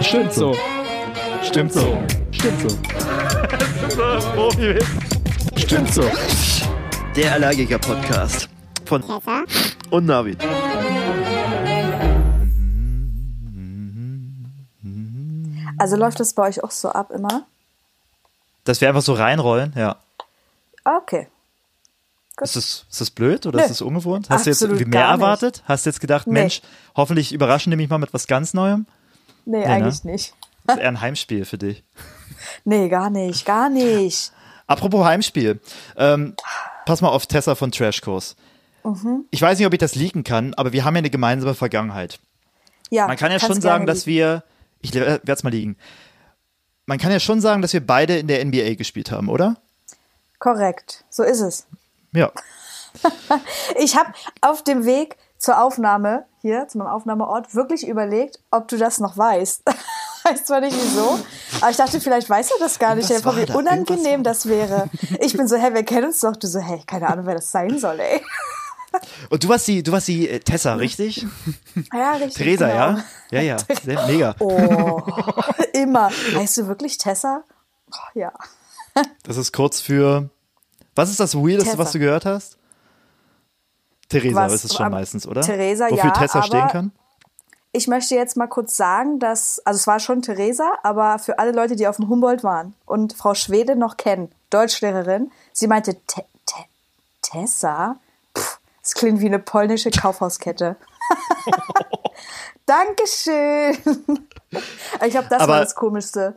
Stimmt so. Stimmt so. Stimmt so. Stimmt so. Der Allergiker-Podcast von Tessa, und Navid. Also läuft das bei euch auch so ab immer? Dass wir einfach so reinrollen, ja. Okay. Ist das, ist das blöd oder Nö. ist das ungewohnt? Hast du jetzt Absolut irgendwie mehr erwartet? Hast du jetzt gedacht, Nee. Mensch, hoffentlich überraschen die mich mal mit was ganz Neuem? Nee, ne? eigentlich nicht. Das ist eher ein Heimspiel für dich. Nee, gar nicht, gar nicht. Apropos Heimspiel. Ähm, pass mal auf Tessa von Trashkurs. Mhm. Ich weiß nicht, ob ich das leaken kann, aber wir haben ja eine gemeinsame Vergangenheit. Ja, Man kann ja schon sagen, dass wir, ich werde es mal liegen. Man kann ja schon sagen, dass wir beide in der NBA gespielt haben, oder? Korrekt, so ist es. Ja. Ich habe auf dem Weg zur Aufnahme hier, zu meinem Aufnahmeort, wirklich überlegt, ob du das noch weißt. Weiß zwar nicht wieso, aber ich dachte, vielleicht weißt du das gar nicht. Wie da, unangenehm das wäre. Ich bin so, hey, wir kennen uns doch. Du so, hey, keine Ahnung, wer das sein soll, ey. Und du warst die, du warst die äh, Tessa, richtig? Ja, richtig. Theresa, genau. ja? Ja, ja. Sehr, mega. Oh, immer. Heißt du wirklich Tessa? Oh, ja. Das ist kurz für. Was ist das Weirdeste, Tessa. was du gehört hast? Theresa Was ist es schon am- meistens, oder? Theresa, Wofür ja, Tessa stehen kann? Ich möchte jetzt mal kurz sagen, dass, also es war schon Theresa, aber für alle Leute, die auf dem Humboldt waren und Frau Schwede noch kennen, Deutschlehrerin, sie meinte, Te Te Tessa? Pff, das klingt wie eine polnische Kaufhauskette. Dankeschön. Ich glaube, das Aber- war das Komischste.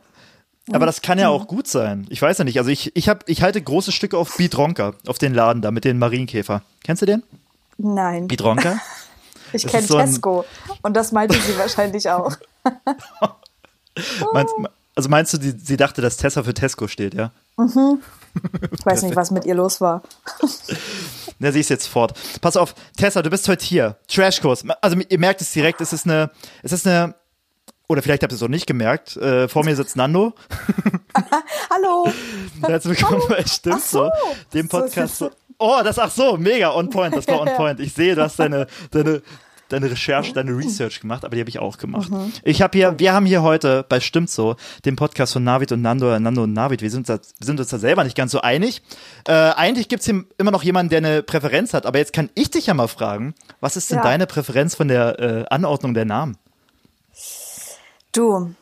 Aber das kann ja Mhm. auch gut sein. Ich weiß ja nicht. Also ich, ich, hab, ich halte große Stücke auf Biedronka, auf den Laden da mit den Marienkäfer. Kennst du den? Nein, Biedronka? ich kenne so ein- Tesco. Und das meinte sie wahrscheinlich auch. meinst, also meinst du, die, sie dachte, dass Tessa für Tesco steht, ja? Ich weiß nicht, was mit ihr los war. Na, sie ist jetzt fort. Pass auf, Tessa, du bist heute hier. Trashkurs. Also ihr merkt es direkt, es ist eine, es ist eine, oder vielleicht habt ihr es auch nicht gemerkt. Äh, vor mir sitzt Nando. Hallo. Herzlich willkommen bei Stimmt so. so, dem So Podcast. es. Oh, das ach so, mega on point, das war on point. Ich sehe, du hast deine, deine, deine Recherche, deine Research gemacht, aber die habe ich auch gemacht. Mhm. Ich habe hier, wir haben hier heute bei Stimmt so, dem Podcast von Navid und Nando, Nando und Navid, wir sind, uns da, wir sind uns da selber nicht ganz so einig. Äh, eigentlich gibt's hier immer noch jemanden, der eine Präferenz hat, aber jetzt kann ich dich ja mal fragen, was ist denn Ja. deine Präferenz von der äh, Anordnung der Namen? Du,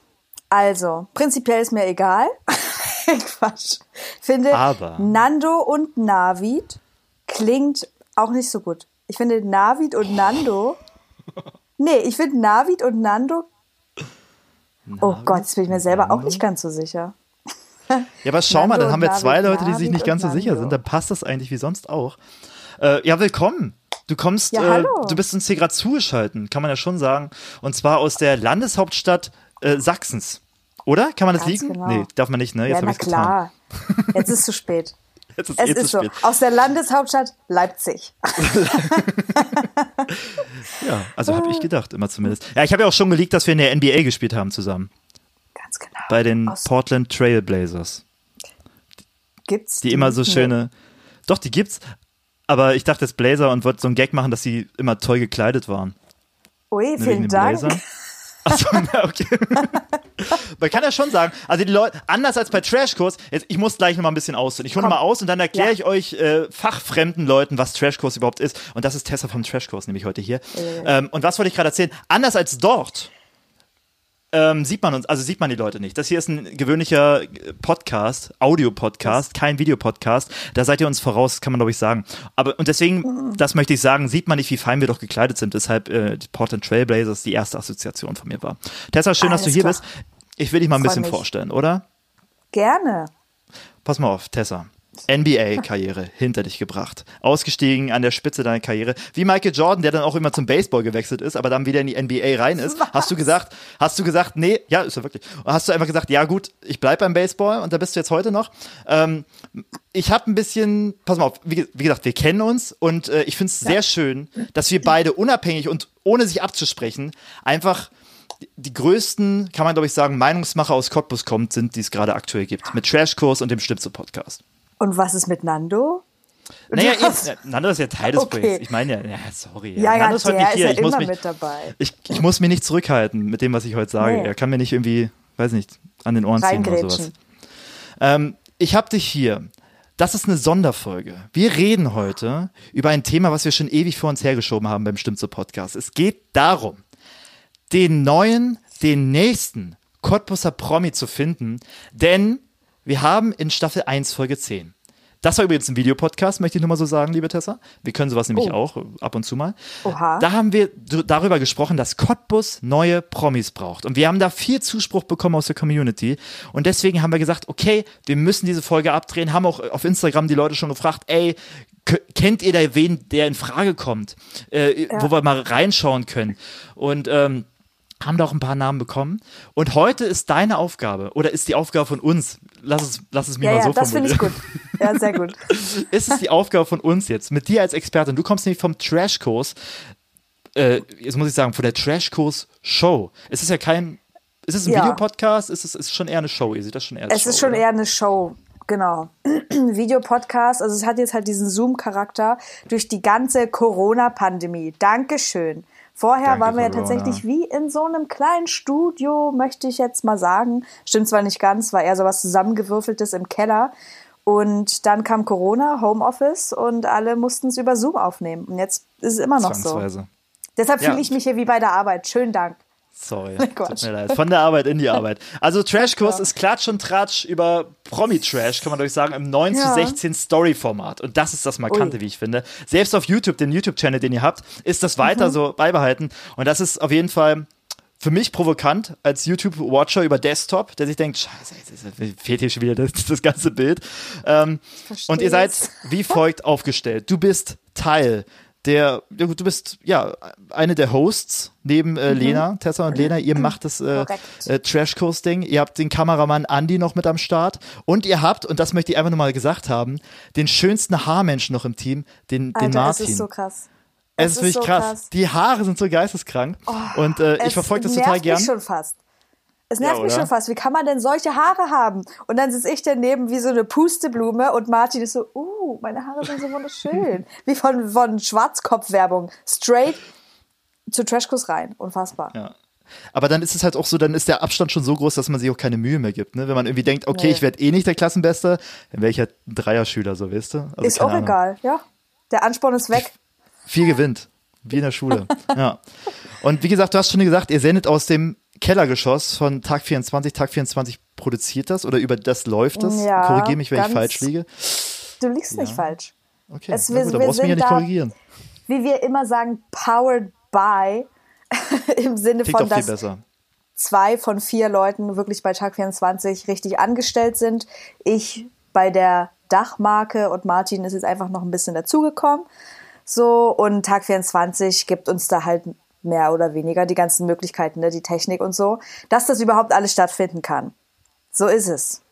also, prinzipiell ist mir egal. Quatsch. Finde, Aber. Nando und Navid klingt auch nicht so gut. Ich finde Navid und Nando. Nee, ich finde Navid und Nando. Oh Gott, jetzt bin ich mir selber auch nicht ganz so sicher. Ja, aber schau mal, Nando dann haben wir zwei Navid, Leute, die sich Navid nicht ganz so sicher Nando. sind. Dann passt das eigentlich wie sonst auch. Äh, ja, willkommen. Du kommst, Ja, äh, du bist uns hier gerade zugeschaltet, kann man ja schon sagen. Und zwar aus der Landeshauptstadt äh, Sachsens. Oder? Kann man das Ganz liegen? genau. Nee, darf man nicht, ne? Jetzt ja, habe ich getan. klar. Jetzt ist zu spät. Jetzt ist Es eh ist so. Aus der Landeshauptstadt Leipzig. Ja, also habe ich gedacht, immer zumindest. Ja, ich habe ja auch schon geleakt, dass wir in der NBA gespielt haben zusammen. Ganz genau. Bei den Aus- Portland Trail Blazers. Gibt's Die immer so Nee. schöne. Doch, die gibt's. Aber ich dachte jetzt Blazer und wollte so einen Gag machen, dass sie immer toll gekleidet waren. Ui, Ne, vielen Dank. Blazer. Achso, okay. Man kann ja schon sagen, also die Leute, anders als bei Trashkurs, jetzt, ich muss gleich nochmal ein bisschen ausholen. Ich hole mal aus und dann erkläre Ja. ich euch äh, fachfremden Leuten, was Trashkurs überhaupt ist. Und das ist Tessa vom Trashkurs, nämlich heute hier. Ähm, und was wollte ich gerade erzählen? Anders als dort ähm, sieht man uns, also sieht man die Leute nicht. Das hier ist ein gewöhnlicher äh, Podcast, Audio-Podcast, kein Videopodcast. Da seid ihr uns voraus, kann man glaube ich sagen. Aber und deswegen, das möchte ich sagen, sieht man nicht, wie fein wir doch gekleidet sind. Deshalb äh, Portland Trailblazers die erste Assoziation von mir war. Tessa, schön, dass du Alles hier klar. bist. Ich will dich mal ein Freu bisschen mich. vorstellen, oder? Gerne. Pass mal auf, Tessa. NBA-Karriere hinter dich gebracht. Ausgestiegen an der Spitze deiner Karriere. Wie Michael Jordan, der dann auch immer zum Baseball gewechselt ist, aber dann wieder in die NBA rein ist. Hast du gesagt, hast du gesagt, nee, ja, ist er wirklich. Hast du einfach gesagt, ja gut, ich bleib beim Baseball und da bist du jetzt heute noch. Ähm, ich habe ein bisschen, pass mal auf, wie, wie gesagt, wir kennen uns und äh, ich finde es sehr schön, dass wir beide unabhängig und ohne sich abzusprechen einfach die größten, kann man glaube ich sagen, Meinungsmacher aus Cottbus kommt, sind, die es gerade aktuell gibt. Mit Trashkurs und dem Stütze-Podcast. Und was ist mit Nando? Naja, hast- eben, Nando ist ja Teil des Okay. Projekts. Ich meine ja, ja, sorry. Ja, ja, Nando ist heute nicht hier. ja ich, muss immer mich, mit dabei. ich, ich muss mich nicht zurückhalten mit dem, was ich heute sage. Nee. Er kann mir nicht irgendwie, weiß nicht, an den Ohren ziehen oder sowas. Ähm, ich habe dich hier. Das ist eine Sonderfolge. Wir reden heute über ein Thema, was wir schon ewig vor uns hergeschoben haben beim Stimmt so Podcast. Es geht darum, den neuen, den nächsten Cottbusser Promi zu finden, denn wir haben in Staffel 1 Folge 10. Das war übrigens ein Videopodcast, möchte ich nur mal so sagen, liebe Tessa. Wir können sowas nämlich Oh. auch äh, ab und zu mal. Oha. Da haben wir darüber gesprochen, dass Cottbus neue Promis braucht. Und wir haben da viel Zuspruch bekommen aus der Community. Und deswegen haben wir gesagt, okay, wir müssen diese Folge abdrehen. Haben auch auf Instagram die Leute schon gefragt, ey, kennt ihr da wen, der in Frage kommt, äh, wo wir mal reinschauen können? Und ähm, haben da auch ein paar Namen bekommen. Und heute ist deine Aufgabe, oder ist die Aufgabe von uns, lass es, lass es mir Ja, mal ja, so das finde ich formulieren. gut. Ja, sehr gut. ist es die Aufgabe von uns jetzt, mit dir als Expertin, du kommst nämlich vom Trashkurs, äh, jetzt muss ich sagen, von der Trashkurs-Show. Es ist ja kein, ist es ein Ja. Videopodcast? Ist es ist schon eher eine Show? Ihr seht das schon eher Es Show, ist schon oder? eher eine Show, genau. Videopodcast, also es hat jetzt halt diesen Zoom-Charakter durch die ganze Corona-Pandemie. Dankeschön. Vorher Danke, waren wir ja tatsächlich wie in so einem kleinen Studio, möchte ich jetzt mal sagen. Stimmt zwar nicht ganz, war eher so was zusammengewürfeltes im Keller. Und dann kam Corona, Homeoffice und alle mussten es über Zoom aufnehmen. Und jetzt ist es immer noch so. Deshalb Ja. fühle ich mich hier wie bei der Arbeit. Schönen Dank. Sorry, tut mir leid. Von der Arbeit in die Arbeit. Also Trashkurs ist Klatsch und Tratsch über Promi-Trash, kann man durch sagen, im 9 zu Ja. 16 Story-Format. Und das ist das Markante, Ui. wie ich finde. Selbst auf YouTube, den YouTube-Channel, den ihr habt, ist das weiter Mhm. so beibehalten. Und das ist auf jeden Fall für mich provokant als YouTube-Watcher über Desktop, der sich denkt, scheiße, jetzt ist- fehlt hier schon wieder das, das ganze Bild. Ähm, und ihr seid wie folgt aufgestellt. Du bist Teil der, ja gut, du bist ja eine der Hosts neben äh, Lena, Tessa und Lena. Ihr macht das äh, Mhm. Äh, Trashkurs-Ding. Ihr habt den Kameramann Andy noch mit am Start. Und ihr habt, und das möchte ich einfach nur mal gesagt haben, den schönsten Haarmenschen noch im Team, den, den Alter, Martin. es ist so krass. Es ist wirklich so krass. Die Haare sind so geisteskrank. und äh, ich Es verfolge das total gern. Mich schon fast. Es nervt Ja, mich schon fast. Wie kann man denn solche Haare haben? Und dann sitze ich daneben wie so eine Pusteblume und Martin ist so, uh, meine Haare sind so wunderschön. wie von, von Schwarzkopf-Werbung. Straight zu Trashkurs rein. Unfassbar. Ja. Aber dann ist es halt auch so, dann ist der Abstand schon so groß, dass man sich auch keine Mühe mehr gibt. Ne? Wenn man irgendwie denkt, okay, Nee. ich werde eh nicht der Klassenbeste, dann wäre ich halt ein Dreierschüler, so weißt du? Also, ist auch Ahnung. egal, ja. Der Ansporn ist weg. Viel gewinnt. Wie in der Schule. ja. Und wie gesagt, du hast schon gesagt, ihr sendet aus dem Kellergeschoss von Tag 24. Tag 24 produziert das oder über das läuft das? Ja, Korrigiere mich, wenn ich falsch liege. Du liegst nicht falsch. Okay, Es- wir- gut, wir brauchst du mich ja nicht da- korrigieren. Wie wir immer sagen, powered by. Im Sinne Klingt von, dass besser. zwei von vier Leuten wirklich bei Tag 24 richtig angestellt sind. Ich bei der Dachmarke und Martin ist jetzt einfach noch ein bisschen dazugekommen. So, und Tag 24 gibt uns da halt mehr oder weniger die ganzen Möglichkeiten, ne, die Technik und so, dass das überhaupt alles stattfinden kann. So ist es.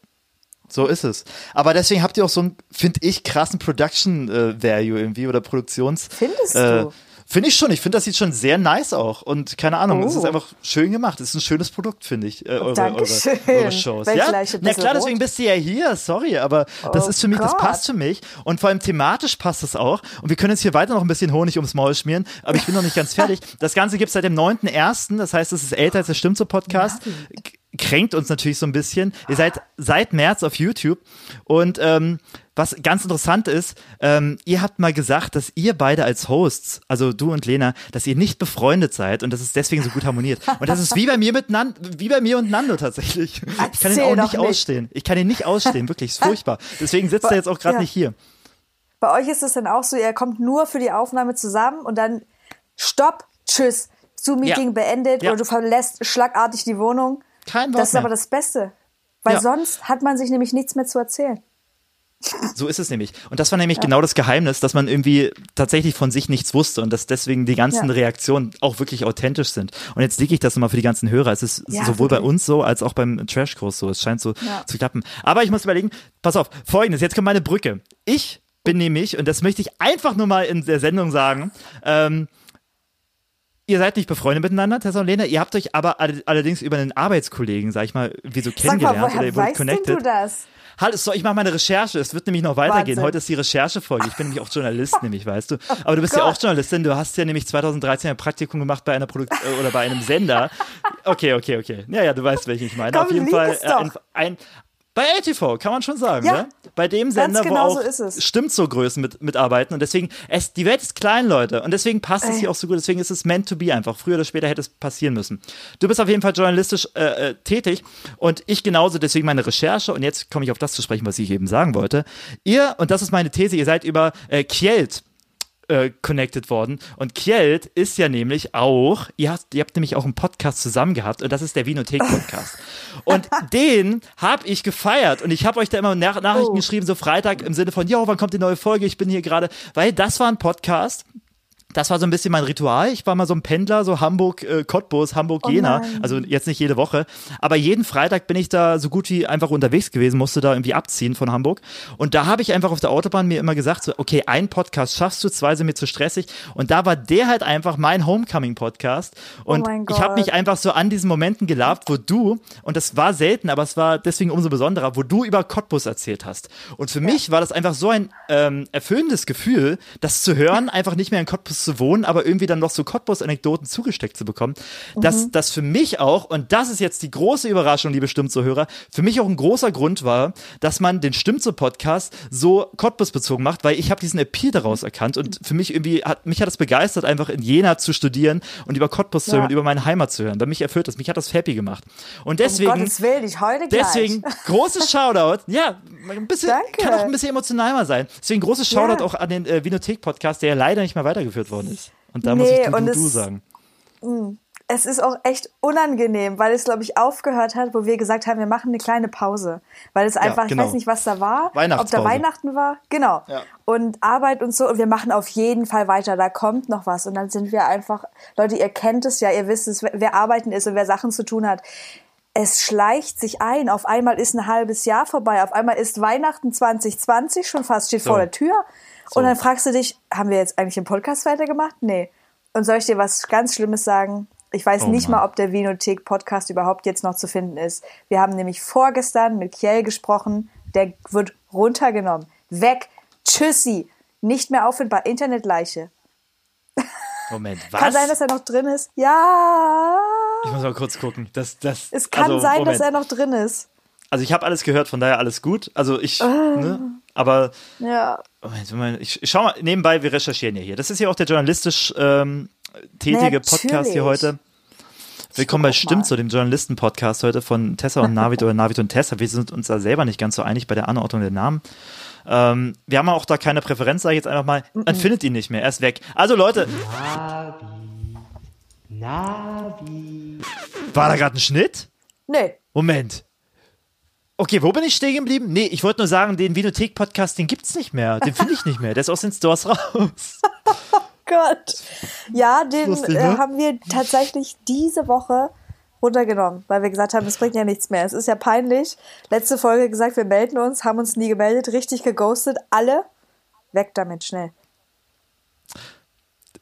So ist es. Aber deswegen habt ihr auch so einen, finde ich, krassen Production äh, Value irgendwie oder Produktions. Findest äh, du? Finde ich schon. Ich finde, das sieht schon sehr nice auch. Und keine Ahnung, es ist Oh. einfach schön gemacht. Es ist ein schönes Produkt, finde ich. Äh, eure, Dankeschön. Eure, eure Shows. Ja? Na klar, deswegen bist du ja hier. Sorry, aber das Oh ist für mich, das Gott. passt für mich. Und vor allem thematisch passt es auch. Und wir können jetzt hier weiter noch ein bisschen Honig ums Maul schmieren. Aber ich bin noch nicht ganz fertig. Das Ganze gibt es seit dem 9.1. Das heißt, es ist älter als der Stimmt so Podcast. K- Kränkt uns natürlich so ein bisschen. Ihr seid seit März auf YouTube. Und ähm, was ganz interessant ist, ähm, ihr habt mal gesagt, dass ihr beide als Hosts, also du und Lena, dass ihr nicht befreundet seid und dass es deswegen so gut harmoniert. Und das ist wie bei mir mit Nan wie bei mir und Nando tatsächlich. Ich kann ihn Erzähl auch nicht nicht. ausstehen. Ich kann ihn nicht ausstehen, wirklich, ist furchtbar. Deswegen sitzt er jetzt auch gerade Ja. nicht hier. Bei euch ist es dann auch so, ihr kommt nur für die Aufnahme zusammen und dann Stopp, Tschüss, Zoom-Meeting Ja. beendet Ja. oder du verlässt schlagartig die Wohnung. Kein Wort Das ist mehr. aber das Beste. Weil sonst hat man sich nämlich nichts mehr zu erzählen. So ist es nämlich. Und das war nämlich genau das Geheimnis, dass man irgendwie tatsächlich von sich nichts wusste und dass deswegen die ganzen Ja. Reaktionen auch wirklich authentisch sind. Und jetzt lege ich das nochmal für die ganzen Hörer. Es ist Ja, sowohl bei uns so als auch beim Trashkurs so. Es scheint so Ja. zu klappen. Aber ich muss überlegen, pass auf, folgendes, jetzt kommt meine Brücke. Ich bin nämlich, und das möchte ich einfach nur mal in der Sendung sagen, ähm, ihr seid nicht befreundet miteinander, Tessa und Lena. Ihr habt euch aber all- allerdings über einen Arbeitskollegen, sag ich mal, wie so Sag mal, kennengelernt oder woher ihr weißt denn connected. du das? Halt, so, ich mache meine Recherche. Es wird nämlich noch weitergehen. Wahnsinn. Heute ist die Recherchefolge. Ich bin nämlich auch Journalist, nämlich, weißt du. Aber du bist ja Gott. auch Journalistin. Du hast ja nämlich 2013 ein Praktikum gemacht bei einer Produkt äh, oder bei einem Sender. Okay, okay, okay. Ja, ja, du weißt, welchen ich meine. Komm, Auf jeden Fall äh, ein, ein bei ATV, kann man schon sagen, Ja, ne? Bei dem Sender, genau wo so auch es. stimmt so Größen mit, mitarbeiten. Und deswegen, es, die Welt ist klein, Leute. Und deswegen passt es Ey. hier auch so gut. Deswegen ist es meant to be einfach. Früher oder später hätte es passieren müssen. Du bist auf jeden Fall journalistisch äh, äh, tätig und ich genauso. Deswegen meine Recherche. Und jetzt komme ich auf das zu sprechen, was ich eben sagen wollte. Ihr, und das ist meine These, ihr seid über äh, Kjeld äh, connected worden. Und Kjeld ist ja nämlich auch, ihr habt, ihr habt nämlich auch einen Podcast zusammen gehabt und das ist der Vinothek-Podcast. und den habe ich gefeiert und ich habe euch da immer Nach Nachrichten Oh. geschrieben, so Freitag im Sinne von, jo, wann kommt die neue Folge? Ich bin hier gerade, weil das war ein Podcast. Das war so ein bisschen mein Ritual. Ich war mal so ein Pendler, so Hamburg, äh, Cottbus, Hamburg, Oh Jena. nein. also jetzt nicht jede Woche. Aber jeden Freitag bin ich da so gut wie einfach unterwegs gewesen, musste da irgendwie abziehen von Hamburg. Und da habe ich einfach auf der Autobahn mir immer gesagt, so, okay, ein Podcast schaffst du, zwei sind mir zu stressig. Und da war der halt einfach mein Homecoming-Podcast. Und Oh ich habe mich einfach so an diesen Momenten gelabt, wo du, und das war selten, aber es war deswegen umso besonderer, wo du über Cottbus erzählt hast. Und für mich war das einfach so ein ähm, erfüllendes Gefühl, das zu hören, einfach nicht mehr in Cottbus zu wohnen, aber irgendwie dann noch so Cottbus-Anekdoten zugesteckt zu bekommen, dass das für mich auch, und das ist jetzt die große Überraschung, liebe Stimmzuhörer, für mich auch ein großer Grund war, dass man den Stimmzu-Podcast so Cottbus bezogen macht, weil ich habe diesen Appeal daraus erkannt und für mich irgendwie hat, mich hat das begeistert, einfach in Jena zu studieren und über Cottbus zu Ja. hören und über meine Heimat zu hören, weil mich erfüllt das, mich hat das happy gemacht. Und deswegen, um Gottes Willen, ich heute gleich. Deswegen großes Shoutout. Ja, ein bisschen, Danke. kann auch ein bisschen emotional mal sein. Deswegen großes Shoutout Ja. auch an den äh, Vinothek-Podcast, der ja leider nicht mehr weitergeführt worden ist. Und da Nee, muss ich du, und du, es- du sagen. es ist auch echt unangenehm, weil es, glaube ich, aufgehört hat, wo wir gesagt haben, wir machen eine kleine Pause. Weil es einfach, genau. ich weiß nicht, was da war. Ob da Weihnachten war. Genau. Ja. Und Arbeit und so. Und wir machen auf jeden Fall weiter. Da kommt noch was. Und dann sind wir einfach, Leute, ihr kennt es ja, ihr wisst es, wer- wer arbeiten ist und wer Sachen zu tun hat. Es schleicht sich ein. Auf einmal ist ein halbes Jahr vorbei. Auf einmal ist Weihnachten 2020 schon fast, steht So. vor der Tür. So. Und dann fragst du dich, haben wir jetzt eigentlich im Podcast weitergemacht? Nee. Und soll ich dir was ganz Schlimmes sagen? Ich weiß Oh nicht Mann. mal, ob der Vinothek-Podcast überhaupt jetzt noch zu finden ist. Wir haben nämlich vorgestern mit Kiel gesprochen. Der wird runtergenommen. Weg. Tschüssi. Nicht mehr auffindbar. Internetleiche. Moment, was? Kann sein, dass er noch drin ist. Ja. ich muss mal kurz gucken. Das, das, Es kann also, sein, Moment. dass er noch drin ist. Also ich habe alles gehört, von daher alles gut. Also ich, Ah. ne, aber Ja. Moment, Moment, ich, ich schau mal nebenbei, wir recherchieren ja hier. Das ist ja auch der journalistisch ähm, tätige Podcast hier Natürlich. heute. Willkommen bei Stimmt so, dem Journalisten-Podcast heute von Tessa und Navid oder Navid und Tessa. Wir sind uns da selber nicht ganz so einig bei der Anordnung der Namen. Ähm, wir haben auch da keine Präferenz, sage ich jetzt einfach mal. Man findet ihn nicht mehr, er ist weg. Also Leute, Navi. war da gerade ein Schnitt? Nee. Moment. Okay, wo bin ich stehen geblieben? Nee, ich wollte nur sagen, den Videothek-Podcast, den gibt's nicht mehr. Den finde ich nicht mehr. Der ist aus den Stores raus. Gott. Ja, den Lustig, äh, ne? haben wir tatsächlich diese Woche runtergenommen, weil wir gesagt haben, es bringt ja nichts mehr. Es ist ja peinlich. Letzte Folge gesagt, wir melden uns, haben uns nie gemeldet, richtig geghostet. Alle weg damit, schnell.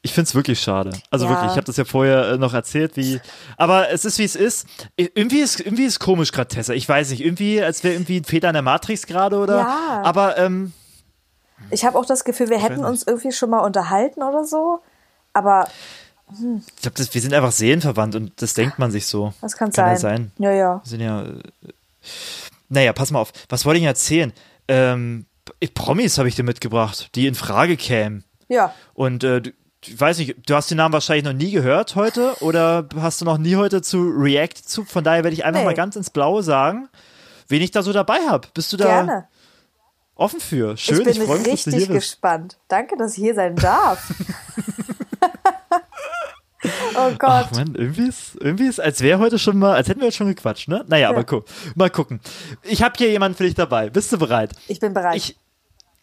Ich find's wirklich schade. Also Ja. wirklich, ich habe das ja vorher äh, noch erzählt, wie. Aber es ist wie es ist. Irgendwie ist irgendwie ist komisch gerade Tessa. Ich weiß nicht, irgendwie als wäre irgendwie ein Fehler in der Matrix gerade oder. Ja. Aber ähm, Ich habe auch das Gefühl, wir hätten uns irgendwie schon mal unterhalten oder so. Aber ich glaube, wir sind einfach seelenverwandt und das denkt man sich so. das kann, Kann ja sein. sein. Ja, ja. Wir sind ja. Äh, naja, pass mal auf. Was wollte ich denn erzählen? Ähm, Promis habe ich dir mitgebracht, die in Frage kämen. Ja. Und äh, ich weiß nicht, du hast den Namen wahrscheinlich noch nie gehört heute oder hast du noch nie heute zu React zu? Von daher werde ich einfach Nee. mal ganz ins Blaue sagen, wen ich da so dabei habe. Bist du da Gerne. offen für? Schön, ich ich, bin freue mich, dass du hier richtig bist. gespannt. Danke, dass ich hier sein darf. oh Gott. Ach man, irgendwie ist, irgendwie ist, als wäre heute schon mal, als hätten wir heute schon gequatscht, ne? Naja, aber guck, mal gucken. Ich habe hier jemanden für dich dabei. Bist du bereit? Ich bin bereit. Ich,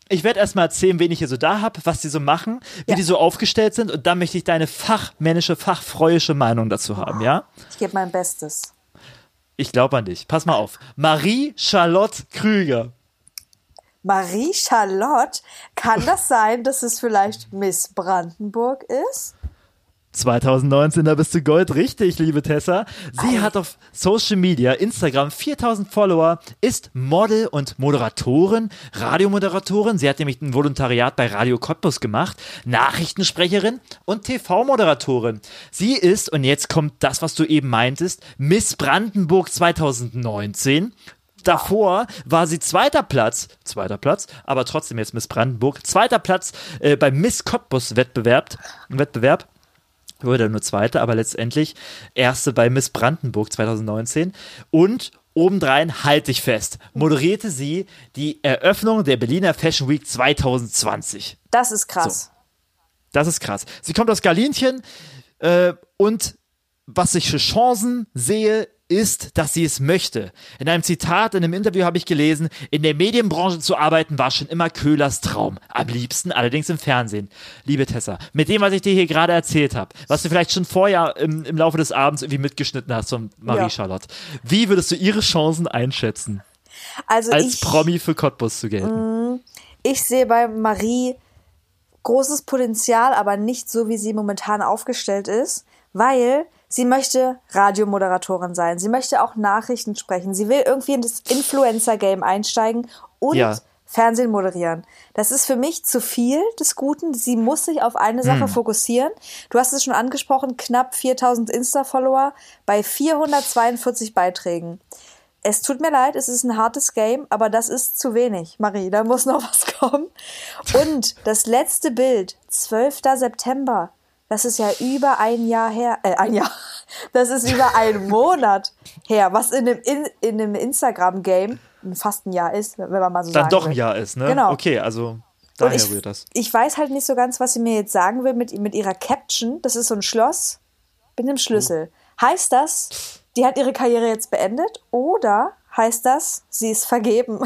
ich werde erstmal erzählen, wen ich hier so da habe, was die so machen, wie Ja. die so aufgestellt sind und dann möchte ich deine fachmännische, fachfreuische Meinung dazu haben, ja? ich gebe mein Bestes. Ich glaube an dich. Pass mal auf. Marie-Charlotte Krüger. Marie Charlotte, kann das sein, dass es vielleicht Miss Brandenburg ist? 2019, da bist du Gold richtig, liebe Tessa. Sie hat auf Social Media, Instagram 4000 Follower, ist Model und Moderatorin, Radiomoderatorin. Sie hat nämlich ein Volontariat bei Radio Cottbus gemacht, Nachrichtensprecherin und TV-Moderatorin. Sie ist, und jetzt kommt das, was du eben meintest, Miss Brandenburg 2019 davor war sie zweiter Platz, zweiter Platz, aber trotzdem jetzt Miss Brandenburg, zweiter Platz äh, beim Miss Cottbus Wettbewerb, Wettbewerb wurde nur Zweite, aber letztendlich Erste bei Miss Brandenburg 2019. Und obendrein, halt dich fest, moderierte sie die Eröffnung der Berliner Fashion Week 2020. Das ist krass. So. Das ist krass. Sie kommt aus Galinchen äh, und was ich für Chancen sehe, ist, dass sie es möchte. In einem Zitat in einem Interview habe ich gelesen, in der Medienbranche zu arbeiten war schon immer Köhlers Traum. Am liebsten allerdings im Fernsehen. Liebe Tessa, mit dem, was ich dir hier gerade erzählt habe, was du vielleicht schon vorher im, im Laufe des Abends irgendwie mitgeschnitten hast von Marie-Charlotte, wie würdest du ihre Chancen einschätzen? Also als ich, Promi für Cottbus zu gelten. ich sehe bei Marie großes Potenzial, aber nicht so, wie sie momentan aufgestellt ist, weil sie möchte Radiomoderatorin sein. Sie möchte auch Nachrichten sprechen. Sie will irgendwie in das Influencer-Game einsteigen und Ja. Fernsehen moderieren. Das ist für mich zu viel des Guten. Sie muss sich auf eine Sache fokussieren. Du hast es schon angesprochen, knapp 4000 Insta-Follower bei 442 Beiträgen. Es tut mir leid, es ist ein hartes Game, aber das ist zu wenig. Marie, da muss noch was kommen. Und das letzte Bild, 12. September, das ist ja über ein Jahr her, äh, ein Jahr, das ist über einen Monat her, was in dem, in, in dem Instagram-Game fast ein Jahr ist, wenn man mal so Dann sagen doch ein will. Jahr ist, ne? Genau. Okay, also daher ich, rührt das. ich weiß halt nicht so ganz, was sie mir jetzt sagen will mit, mit ihrer Caption. Das ist so ein Schloss mit einem Schlüssel. Heißt das, die hat ihre Karriere jetzt beendet oder heißt das, sie ist vergeben?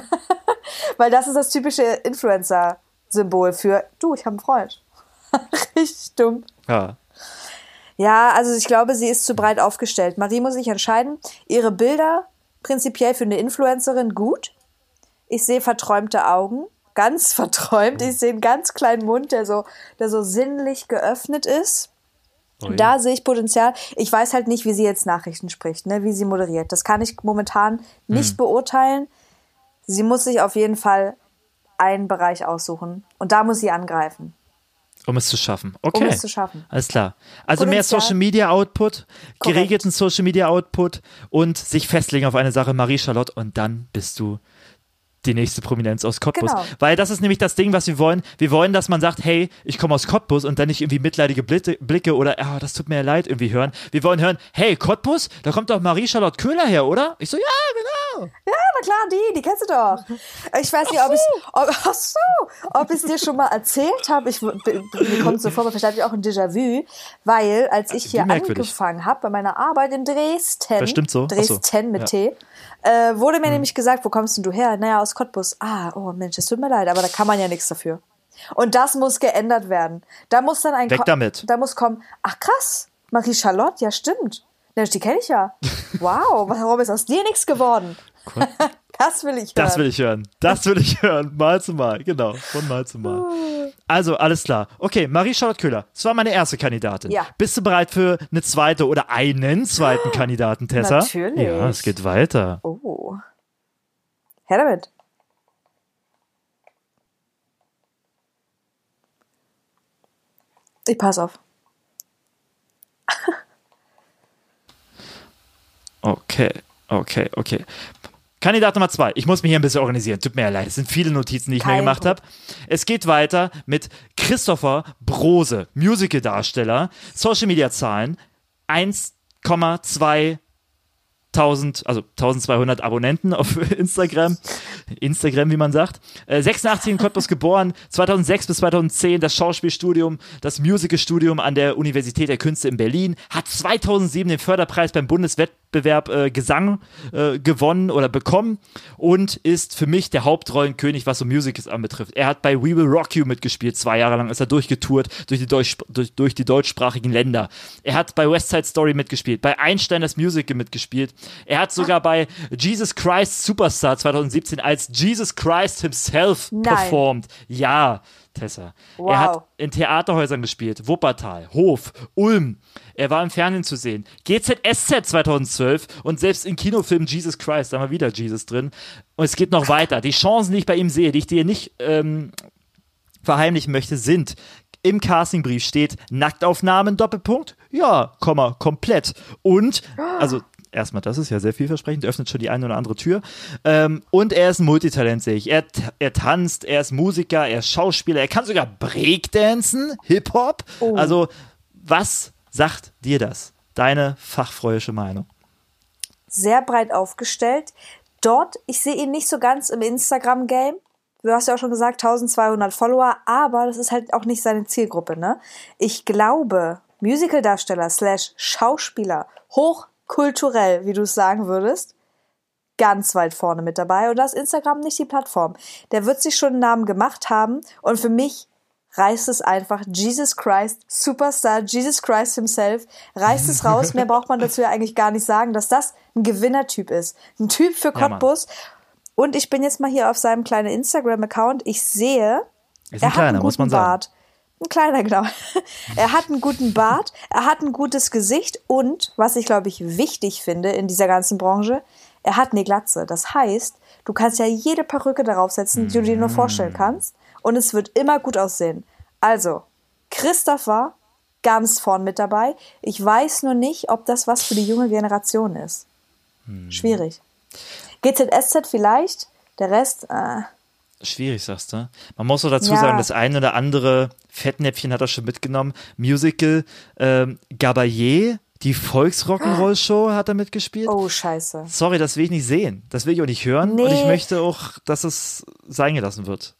Weil das ist das typische Influencer-Symbol für, du, ich habe einen Freund. Richtig dumm. Ja. Ja, also ich glaube, sie ist zu breit aufgestellt. Marie muss sich entscheiden. Ihre Bilder prinzipiell für eine Influencerin gut. Ich sehe verträumte Augen, ganz verträumt. Ich sehe einen ganz kleinen Mund, der so, der so sinnlich geöffnet ist. Ui. Da sehe ich Potenzial. Ich weiß halt nicht, wie sie jetzt Nachrichten spricht, ne, wie sie moderiert. Das kann ich momentan nicht beurteilen. Sie muss sich auf jeden Fall einen Bereich aussuchen. Und da muss sie angreifen. Um es zu schaffen. Okay. Um es zu schaffen. Alles klar. Also mehr Potenzial. Social Media Output, geregelten Social Media Output und sich festlegen auf eine Sache, Marie-Charlotte, und dann bist du die nächste Prominenz aus Cottbus. Genau. Weil das ist nämlich das Ding, was wir wollen. Wir wollen, dass man sagt, hey, ich komme aus Cottbus und dann nicht irgendwie mitleidige Blicke, oder, ah, das tut mir ja leid, irgendwie hören. Wir wollen hören, hey, Cottbus, da kommt doch Marie-Charlotte Köhler her, oder? Ich so, ja, genau. Ja, na klar, die, die kennst du doch. Ich weiß nicht, ob ich ob, ach so, ob ich's dir schon mal erzählt habe. Ich, mir kommt so vor, vielleicht habe ich auch ein Déjà-vu, weil als ich hier angefangen habe bei meiner Arbeit in Dresden, Das stimmt so. Ach so. Dresden mit Ja. T, äh, wurde mir nämlich gesagt, wo kommst denn du her? Naja, aus Cottbus. Ah, oh Mensch, es tut mir leid, aber da kann man ja nichts dafür. Und das muss geändert werden. Da muss dann ein Weg Ko- damit. Da muss kommen, ach krass, Marie-Charlotte, ja stimmt. Mensch, die kenne ich ja. Wow, warum ist aus dir nichts geworden? Das will ich hören. Das will ich hören. Das will ich hören. Mal zu Mal. Genau. Von Mal zu Mal. Also, alles klar. Okay, Marie-Charlotte Köhler. Das war meine erste Kandidatin. Ja. Bist du bereit für eine zweite oder einen zweiten Kandidaten, Tessa? Natürlich. Ja, es geht weiter. Oh. Her damit. Ich pass auf. Okay, okay, okay. Kandidat Nummer zwei. Ich muss mich hier ein bisschen organisieren. Tut mir ja leid. Es sind viele Notizen, die ich mir Kein gemacht habe. Es geht weiter mit Christopher Brose, Musical-Darsteller. Social Media Zahlen 1,2 1000, also 1200 Abonnenten auf Instagram. Instagram, wie man sagt. Äh, 86 in Cottbus geboren, 2006 bis 2010 das Schauspielstudium, das Musicalstudium an der Universität der Künste in Berlin, hat 2007 den Förderpreis beim Bundeswettbewerb äh, Gesang äh, gewonnen oder bekommen und ist für mich der Hauptrollenkönig, was so Musicals anbetrifft. Er hat bei We Will Rock You mitgespielt, zwei Jahre lang ist er durchgetourt durch die, Deutsch, durch, durch die deutschsprachigen Länder. Er hat bei West Side Story mitgespielt, bei Einstein das Musical mitgespielt. Er hat sogar bei Jesus Christ Superstar 2017 als Jesus Christ himself Nein. performt. Ja, Tessa. Wow. Er hat in Theaterhäusern gespielt, Wuppertal, Hof, Ulm. Er war im Fernsehen zu sehen. GZSZ 2012 und selbst im Kinofilm Jesus Christ, da haben wir wieder Jesus drin. Und es geht noch weiter. Die Chancen, die ich bei ihm sehe, die ich dir nicht ähm, verheimlichen möchte, sind im Castingbrief steht Nacktaufnahmen Doppelpunkt. Ja, Komma, komplett. Und, also erstmal, das ist ja sehr vielversprechend, öffnet schon die eine oder andere Tür. Ähm, und er ist ein Multitalent, sehe ich. Er, er tanzt, er ist Musiker, er ist Schauspieler, er kann sogar Breakdancen, Hip-Hop. Also, was sagt dir das? Deine fachfreuische Meinung. Sehr breit aufgestellt. Dort, ich sehe ihn nicht so ganz im Instagram-Game. Du hast ja auch schon gesagt, 1200 Follower, aber das ist halt auch nicht seine Zielgruppe, ne? Ich glaube, Musicaldarsteller slash Schauspieler, hochkulturell, wie du es sagen würdest, ganz weit vorne mit dabei. Und da ist Instagram nicht die Plattform. Der wird sich schon einen Namen gemacht haben. Und für mich reißt es einfach Jesus Christ, Superstar, Jesus Christ himself, reißt es raus. Mehr braucht man dazu ja eigentlich gar nicht sagen, dass das ein Gewinnertyp ist. Ein Typ für Ja. Cottbus. und ich bin jetzt mal hier auf seinem kleinen Instagram-Account. Ich sehe, Ist er ein hat einen kleiner, guten muss man sagen. Bart. Ein kleiner, genau. er hat einen guten Bart, er hat ein gutes Gesicht und, was ich glaube ich wichtig finde in dieser ganzen Branche, er hat eine Glatze. Das heißt, du kannst ja jede Perücke darauf setzen, die du dir nur vorstellen kannst und es wird immer gut aussehen. Also, Christopher ganz vorn mit dabei. Ich weiß nur nicht, ob das was für die junge Generation ist. Hm. Schwierig. GZSZ vielleicht, der Rest, äh, Schwierig, sagst du. Man muss auch dazu Ja. sagen, das eine oder andere Fettnäpfchen hat er schon mitgenommen. Musical, ähm, Gabayé, die Volksrock'n'Roll-Show hat er mitgespielt. oh scheiße. Sorry, das will ich nicht sehen. Das will ich auch nicht hören. Und Nee. ich möchte auch, dass es sein gelassen wird.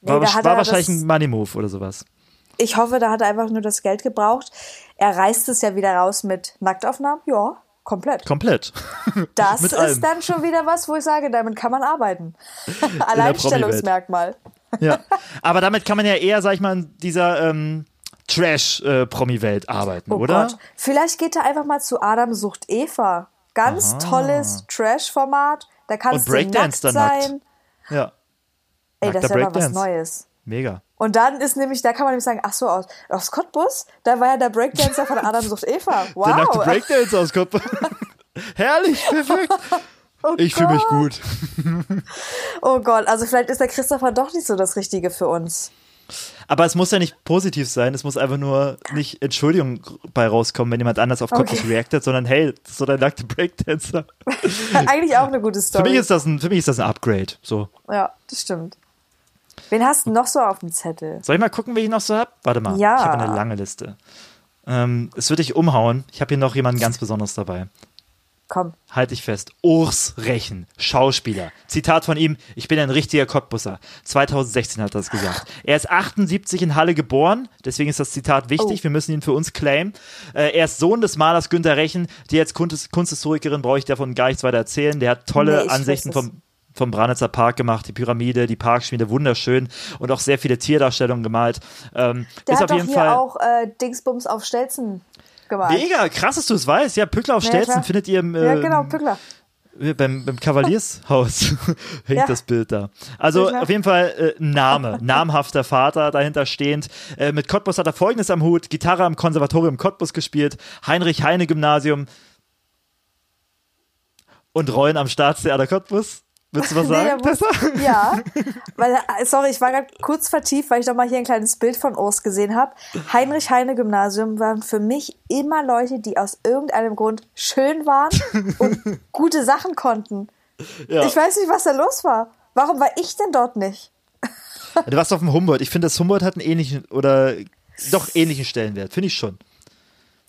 Nee, War, da war hat wahrscheinlich ein Money-Move oder sowas. Ich hoffe, da hat er einfach nur das Geld gebraucht. Er reißt es ja wieder raus mit Nacktaufnahmen. Ja, komplett. Komplett. Das ist allem. dann schon wieder was, wo ich sage, damit kann man arbeiten. Alleinstellungsmerkmal. ja. Aber damit kann man ja eher, sag ich mal, in dieser ähm, Trash-Promi-Welt arbeiten, Oh oder? Gott. Vielleicht geht er einfach mal zu Adam sucht Eva. Ganz tolles Trash-Format. Da kannst Und du nackt Breakdance dann nackt. sein. Ja. Ey, das Nackter ist ja mal was. Neues. Mega. Und dann ist nämlich, da kann man nämlich sagen, ach so, aus, aus Cottbus, da war ja der Breakdancer von Adam sucht Eva. Wow. Der nackte Breakdance aus Kopf. Herrlich, perfekt. Oh Ich fühle mich gut. Oh Gott, also vielleicht ist der Christopher doch nicht so das Richtige für uns. Aber es muss ja nicht positiv sein, es muss einfach nur nicht Entschuldigung bei rauskommen, wenn jemand anders auf Cottbus Okay. reactet, sondern hey, das ist so der nackte Breakdancer. Eigentlich auch eine gute Für Story. mich ist das ein, für mich ist das ein Upgrade. So. ja, das stimmt. Wen hast du noch so auf dem Zettel? Soll ich mal gucken, wen ich noch so hab? Warte mal, Ja. ich habe eine lange Liste. Ähm, es wird dich umhauen. Ich habe hier noch jemanden ganz Besonderes dabei. Komm. Halt dich fest. Urs Rechen, Schauspieler. Zitat von ihm, ich bin ein richtiger Cottbusser. 2016 hat er das gesagt. Er ist 78 in Halle geboren, deswegen ist das Zitat wichtig, Oh. wir müssen ihn für uns claimen. Äh, er ist Sohn des Malers Günter Rechen, die als Kunst Kunsthistorikerin brauche ich davon gar nichts weiter erzählen. Der hat tolle Nee, ich Ansichten vom vom Branitzer Park gemacht, die Pyramide, die Parkschmiede, wunderschön und auch sehr viele Tierdarstellungen gemalt. Ähm, Der ist hat auf jeden hier Fall auch äh, Dingsbums auf Stelzen gemalt. mega krass, dass du es weißt. Ja, Pückler auf Ja, Stelzen klar. findet ihr im, Ja, ähm, genau, Pückler. beim, beim Kavaliershaus hängt Ja. das Bild da. Also auf jeden Fall äh, ein Name, namhafter Vater dahinter stehend. Äh, mit Cottbus hat er folgendes am Hut: Gitarre am Konservatorium Cottbus gespielt, Heinrich Heine Gymnasium und Rollen am Staatstheater Cottbus. Willst du was Nee, sagen? der muss-? Ja, weil, äh, sorry, ich war gerade kurz vertieft, weil ich doch mal hier ein kleines Bild von Urs gesehen habe. Heinrich Heine Gymnasium waren für mich immer Leute, die aus irgendeinem Grund schön waren und gute Sachen konnten. Ja. Ich weiß nicht, was da los war. Warum war ich denn dort nicht? Du warst auf dem Humboldt. Ich finde, das Humboldt hat einen ähnlichen oder doch ähnlichen Stellenwert. Finde ich schon.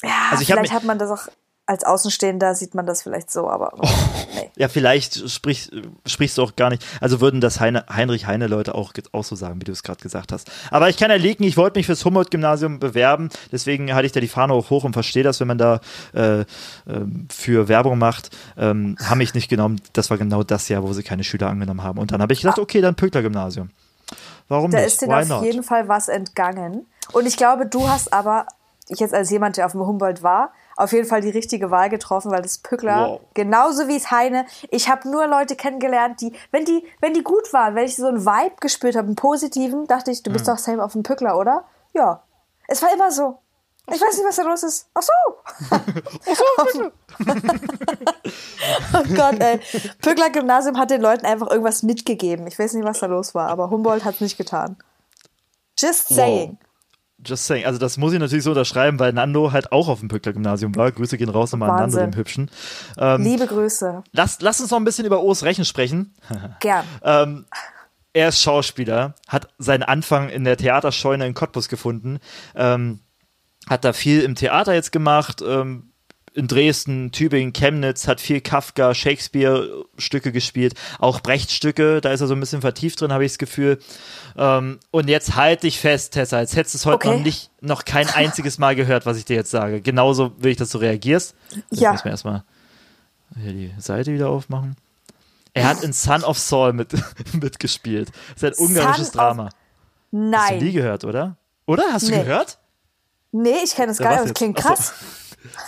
Ja, Also ich vielleicht hat man das auch als Außenstehender sieht man das vielleicht so, aber Oh. nee. Ja, vielleicht sprich, sprichst du auch gar nicht. Also würden das Heine, Heinrich Heine Leute auch, auch so sagen, wie du es gerade gesagt hast. Aber ich kann ja legen, ich wollte mich fürs Humboldt-Gymnasium bewerben. Deswegen hatte ich da die Fahne auch hoch und verstehe das, wenn man da äh, ähm, für Werbung macht. Ähm, haben mich nicht genommen. Das war genau das Jahr, wo sie keine Schüler angenommen haben. Und dann habe ich gedacht, okay, dann Pöckler-Gymnasium. Warum Da nicht? ist dir Why auf not? jeden Fall was entgangen. Und ich glaube, du hast aber, ich jetzt als jemand, der auf dem Humboldt war, auf jeden Fall die richtige Wahl getroffen, weil das Pückler, Wow. genauso wie es Heine, ich habe nur Leute kennengelernt, die, wenn die, wenn die gut waren, wenn ich so einen Vibe gespürt habe, einen positiven, dachte ich, du bist doch safe auf dem Pückler, oder? Ja. Es war immer so. Ich weiß nicht, was da los ist. Ach so. oh Gott, ey. Pückler Gymnasium hat den Leuten einfach irgendwas mitgegeben. Ich weiß nicht, was da los war, aber Humboldt hat es nicht getan. Just saying. Just saying. Also das muss ich natürlich so unterschreiben, weil Nando halt auch auf dem Pückler-Gymnasium war. Grüße gehen raus nochmal an Nando, dem Hübschen. Ähm, Liebe Grüße. lass, lass uns noch ein bisschen über Urs Rechen sprechen. Gern. Ähm, er ist Schauspieler, hat seinen Anfang in der Theaterscheune in Cottbus gefunden, ähm, hat da viel im Theater jetzt gemacht, ähm, in Dresden, Tübingen, Chemnitz, hat viel Kafka, Shakespeare-Stücke gespielt, auch Brecht-Stücke, da ist er so ein bisschen vertieft drin, habe ich das Gefühl. Ähm, und jetzt halt dich fest, Tessa, jetzt hättest du es heute Okay. noch nicht, noch kein einziges Mal gehört, was ich dir jetzt sage. Genauso will ich, dass du reagierst. Jetzt Ja. müssen wir erstmal hier die Seite wieder aufmachen. Er hat in Son of Saul mit, mitgespielt. Das ist ein ungarisches Son Drama. Hast du nie Nein. gehört, oder? Oder? Hast du Nee. gehört? Nee, ich kenne es gar nicht, was aber es jetzt? klingt krass.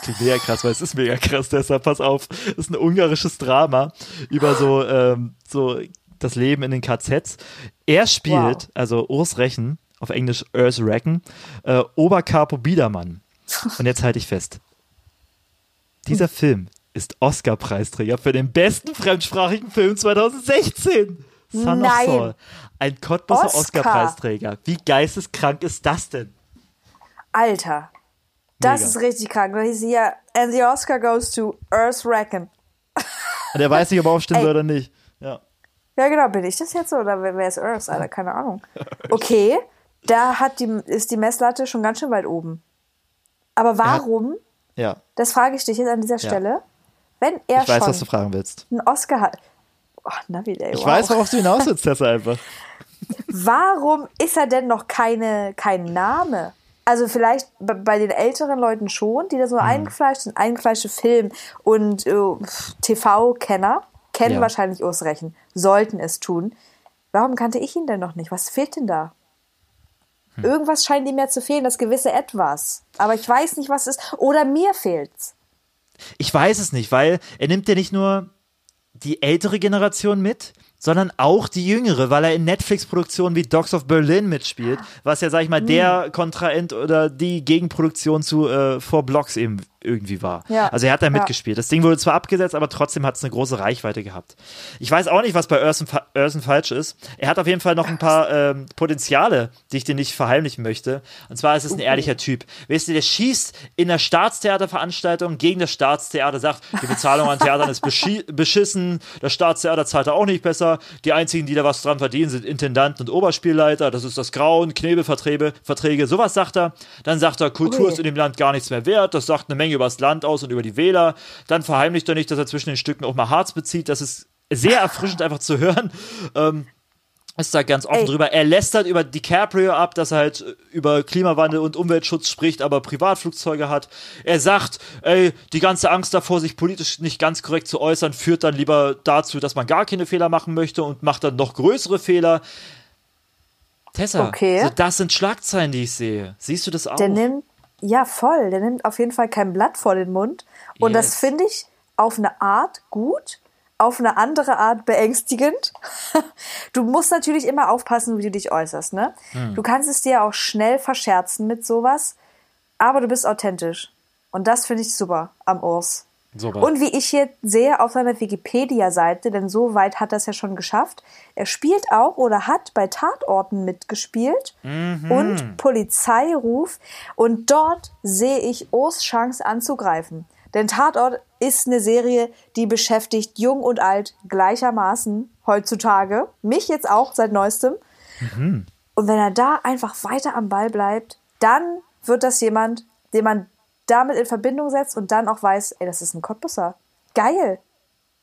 Klingt mega krass, weil es ist mega krass, deshalb pass auf. Das ist ein ungarisches Drama über so, ähm, so das Leben in den KZs. Er spielt, Wow. also Urs Rechen, auf Englisch Urs Rechen, äh, Obercapo Biedermann. Und jetzt halte ich fest. Dieser Film ist Oscar-Preisträger für den besten fremdsprachigen Film 2016. Son Nein. of Saul. Ein Cottbusser Oscar. Oscar-Preisträger. Wie geisteskrank ist das denn? Alter. Das Mega. ist richtig krank. Da hieß hier, and the Oscar goes to Earth Reckon. Und er weiß nicht, ob er aufstehen soll oder nicht. Ja. Ja, genau. Bin ich das jetzt so oder wer ist Earth? Alter, keine Ahnung. Okay, da hat die, ist die Messlatte schon ganz schön weit oben. Aber warum, Ja. das frage ich dich jetzt an dieser Stelle, wenn er Ich weiß, schon was du fragen willst. einen Oscar hat. Oh, Navi, ey, Ich wow. weiß, worauf du hinaus willst, Tessa, einfach. Warum ist er denn noch keine, kein Name? Also vielleicht bei- den älteren Leuten schon, die da Mhm. so eingefleischt sind, eingefleischte Film- und äh, TV-Kenner, kennen Ja. wahrscheinlich Urs Rechen, sollten es tun. Warum kannte ich ihn denn noch nicht? Was fehlt denn da? Hm. Irgendwas scheint ihm ja zu fehlen, das gewisse Etwas. Aber ich weiß nicht, was es ist. Oder mir fehlt's. Ich weiß es nicht, weil er nimmt ja nicht nur die ältere Generation mit, sondern auch die jüngere, weil er in Netflix-Produktionen wie Dogs of Berlin mitspielt, was ja, sag ich mal, Hm. der Kontrahent oder die Gegenproduktion zu äh, Four Blocks eben irgendwie war. Ja. Also er hat da Ja. mitgespielt. Das Ding wurde zwar abgesetzt, aber trotzdem hat es eine große Reichweite gehabt. Ich weiß auch nicht, was bei Urson, fa Urson falsch ist. Er hat auf jeden Fall noch ein paar ähm, Potenziale, die ich dir nicht verheimlichen möchte. Und zwar ist es ein ehrlicher Typ. Weißt du, der schießt in der Staatstheaterveranstaltung gegen das Staatstheater, sagt, die Bezahlung an Theatern ist beschi beschissen, das Staatstheater zahlt da auch nicht besser. Die einzigen, die da was dran verdienen, sind Intendanten und Oberspielleiter. Das ist das Grauen, Knebelverträge, Verträge, sowas sagt er. Dann sagt er, Kultur Ui. ist in dem Land gar nichts mehr wert. Das sagt eine Menge über das Land aus und über die Wähler. Dann verheimlicht er nicht, dass er zwischen den Stücken auch mal Harz bezieht. Das ist sehr erfrischend einfach zu hören. Ähm, ist da ganz offen Ey. drüber. Er lästert über DiCaprio ab, dass er halt über Klimawandel und Umweltschutz spricht, aber Privatflugzeuge hat. Er sagt, ey, die ganze Angst davor, sich politisch nicht ganz korrekt zu äußern, führt dann lieber dazu, dass man gar keine Fehler machen möchte und macht dann noch größere Fehler. Tessa, Okay. so das sind Schlagzeilen, die ich sehe. Siehst du das auch? Der nimmt, ja voll, der nimmt auf jeden Fall kein Blatt vor den Mund. Und Yes. das finde ich auf eine Art gut, auf eine andere Art beängstigend. Du musst natürlich immer aufpassen, wie du dich äußerst, ne? Hm. Du kannst es dir auch schnell verscherzen mit sowas, aber du bist authentisch. Und das finde ich super am Urs. Super. Und wie ich hier sehe auf seiner Wikipedia-Seite, denn so weit hat er es ja schon geschafft, er spielt auch oder hat bei Tatorten mitgespielt und Polizeiruf. Und dort sehe ich Urs Chance anzugreifen. Denn Tatort ist eine Serie, die beschäftigt jung und alt gleichermaßen heutzutage. Mich jetzt auch seit neuestem. Und wenn er da einfach weiter am Ball bleibt, dann wird das jemand, den man damit in Verbindung setzt und dann auch weiß, ey, das ist ein Cottbusser. Geil.